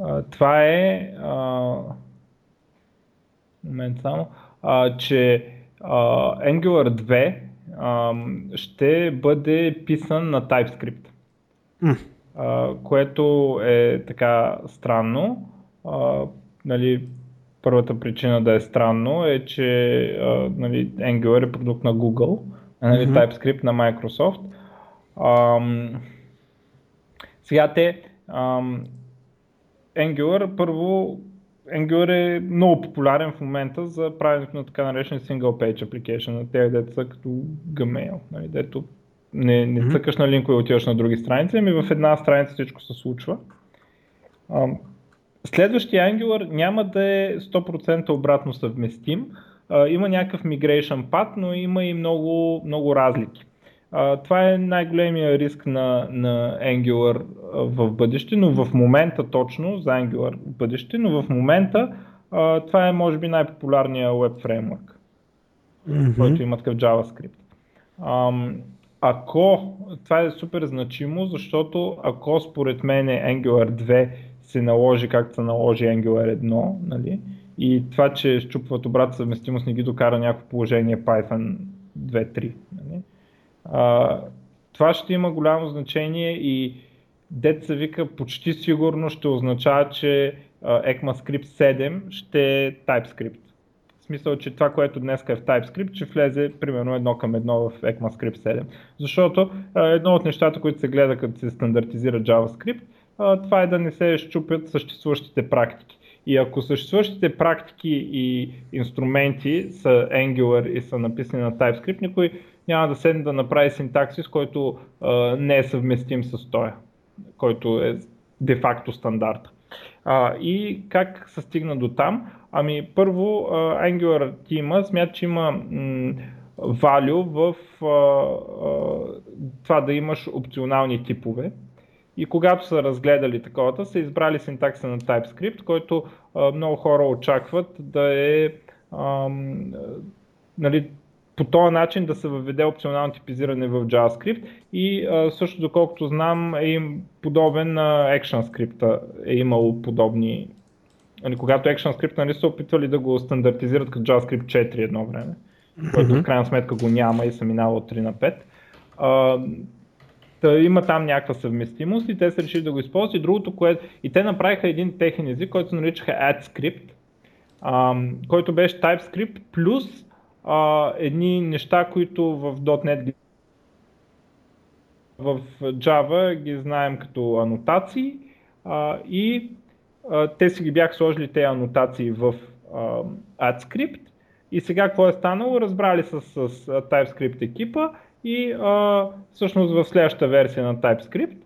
а, това е а, момент само, а, че а, Angular 2 а, ще бъде писан на TypeScript. Mm което е така странно. А, нали, първата причина да е странно е, че а, нали, Angular е продукт на Google, а нали, mm-hmm. TypeScript на Microsoft. А, сега те ам, Angular първо Angular е много популярен в момента за правенето на така наречен single page application, на тези деца като Gmail, нали, дето не, не цъкаш на линкове и отиваш на други страници, ами в една страница всичко се случва. Следващия Angular няма да е 100% обратно съвместим. Има някакъв migration path, но има и много, много разлики. Това е най-големия риск на, на Angular в бъдеще, но в момента точно за Angular в бъдеще, но в момента това е може би най-популярният web фреймворк, mm-hmm. който има такъв JavaScript. Ако, това е супер значимо, защото ако според мен Angular 2 се наложи както се наложи Angular 1, нали, и това, че щупват обратна съвместимост не ги докара някакво положение Python 2.3. Нали, това ще има голямо значение и се вика почти сигурно ще означава, че ECMAScript 7 ще е TypeScript. В смисъл, че това, което днес е в TypeScript, ще влезе примерно едно към едно в ECMAScript 7. Защото едно от нещата, които се гледа като се стандартизира JavaScript, това е да не се щупят съществуващите практики. И ако съществуващите практики и инструменти са Angular и са написани на TypeScript, никой няма да седне да направи синтаксис, който а, не е съвместим с този, който е де-факто стандарт. А, и как се стигна до там? Ами първо Angular тима смята, че има value в а, а, това да имаш опционални типове. И когато са разгледали таковата, са избрали синтакса на TypeScript, който а, много хора очакват да е а, нали, по този начин да се въведе опционално типизиране в JavaScript и а, също доколкото знам е им подобен на ActionScript е имало подобни нали, когато ActionScript нали, са опитвали да го стандартизират като JavaScript 4 едно време, който в крайна сметка го няма и са минало от 3 на 5. А, Та, има там някаква съвместимост и те са решили да го използват. И другото, което... И те направиха един техен език, който се наричаха AdScript, ам, който беше TypeScript плюс а, едни неща, които в .NET в Java ги знаем като анотации а, и а, те си ги бяха сложили тези анотации в а, AdScript и сега какво е станало? Разбрали с, с TypeScript екипа и а, всъщност в следващата версия на TypeScript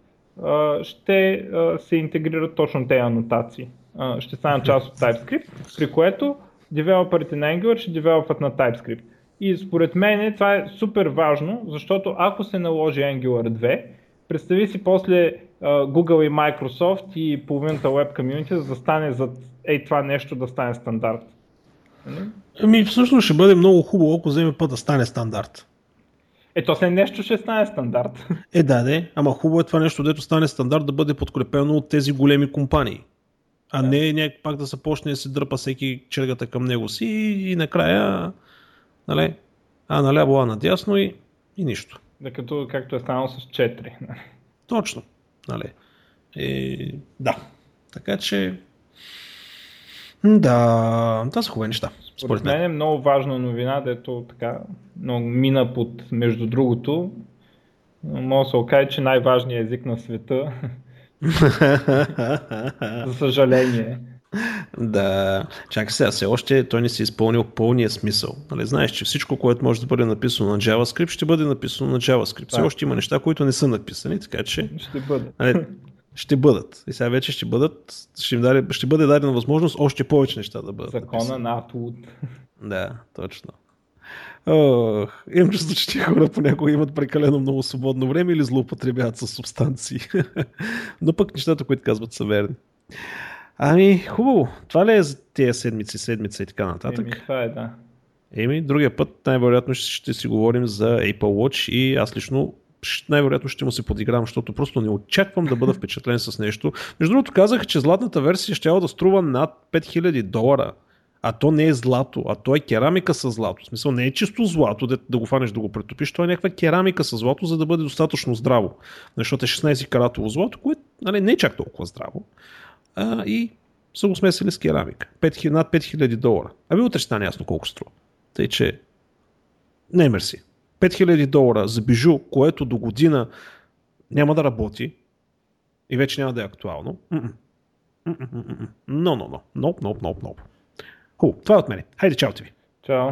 а, ще а, се интегрират точно тези анотации. А, ще станат част от TypeScript, при което девелоперите на Angular ще девелопват на TypeScript. И според мен това е супер важно, защото ако се наложи Angular 2, представи си после Google и Microsoft и половината Web Community да застане за ей това нещо да стане стандарт. Ами всъщност ще бъде много хубаво, ако вземе път да стане стандарт. Е, то след нещо ще стане стандарт. Е, да, да. Ама хубаво е това нещо, дето стане стандарт, да бъде подкрепено от тези големи компании. А да. не някак пак да се почне да се дърпа всеки чергата към него си и, и накрая, нали, а наляво, а надясно и, и нищо. Да, като, както е станало с 4. Точно. Нали. И, да. Така че, да, това са хубави неща. Според мен е много важна новина, дето така много мина под, между другото, може да се окаже, че най-важният език на света. За съжаление. Да, чакай сега, все още той не си изпълнил пълния смисъл. Нали, знаеш, че всичко, което може да бъде написано на JavaScript, ще бъде написано на JavaScript. Все още има неща, които не са написани, така че... Ще бъде. Нали, ще бъдат. И сега вече ще бъдат, ще, им даде, ще бъде дадена възможност още повече неща да бъдат. Закона написани. на Atwood. Да, точно. Ох, имам чувство, че тези хора понякога имат прекалено много свободно време или злоупотребяват с субстанции. Но пък нещата, които казват, са верни. Ами, хубаво. Това ли е за тези седмици, седмица и така нататък? Еми, това е, да. Еми, другия път най-вероятно ще, ще си говорим за Apple Watch и аз лично най-вероятно ще му се подигравам, защото просто не очаквам да бъда впечатлен с нещо. Между другото казах, че златната версия ще да струва над 5000 долара. А то не е злато, а то е керамика с злато. В смисъл не е чисто злато, да, да го фанеш да го претопиш, то е някаква керамика с злато, за да бъде достатъчно здраво. Защото е 16 каратово злато, което нали, не е чак толкова здраво. А, и са го смесили с керамика. 5, над 5000 долара. Аби утре стане ясно колко струва. Тъй, че не мерси. 5000 долара за бижу, което до година няма да работи и вече няма да е актуално. Но, но, но. Ноп, ноп, ноп, ноп. Хубаво, това е от мен. Хайде, чао ти ви. Чао.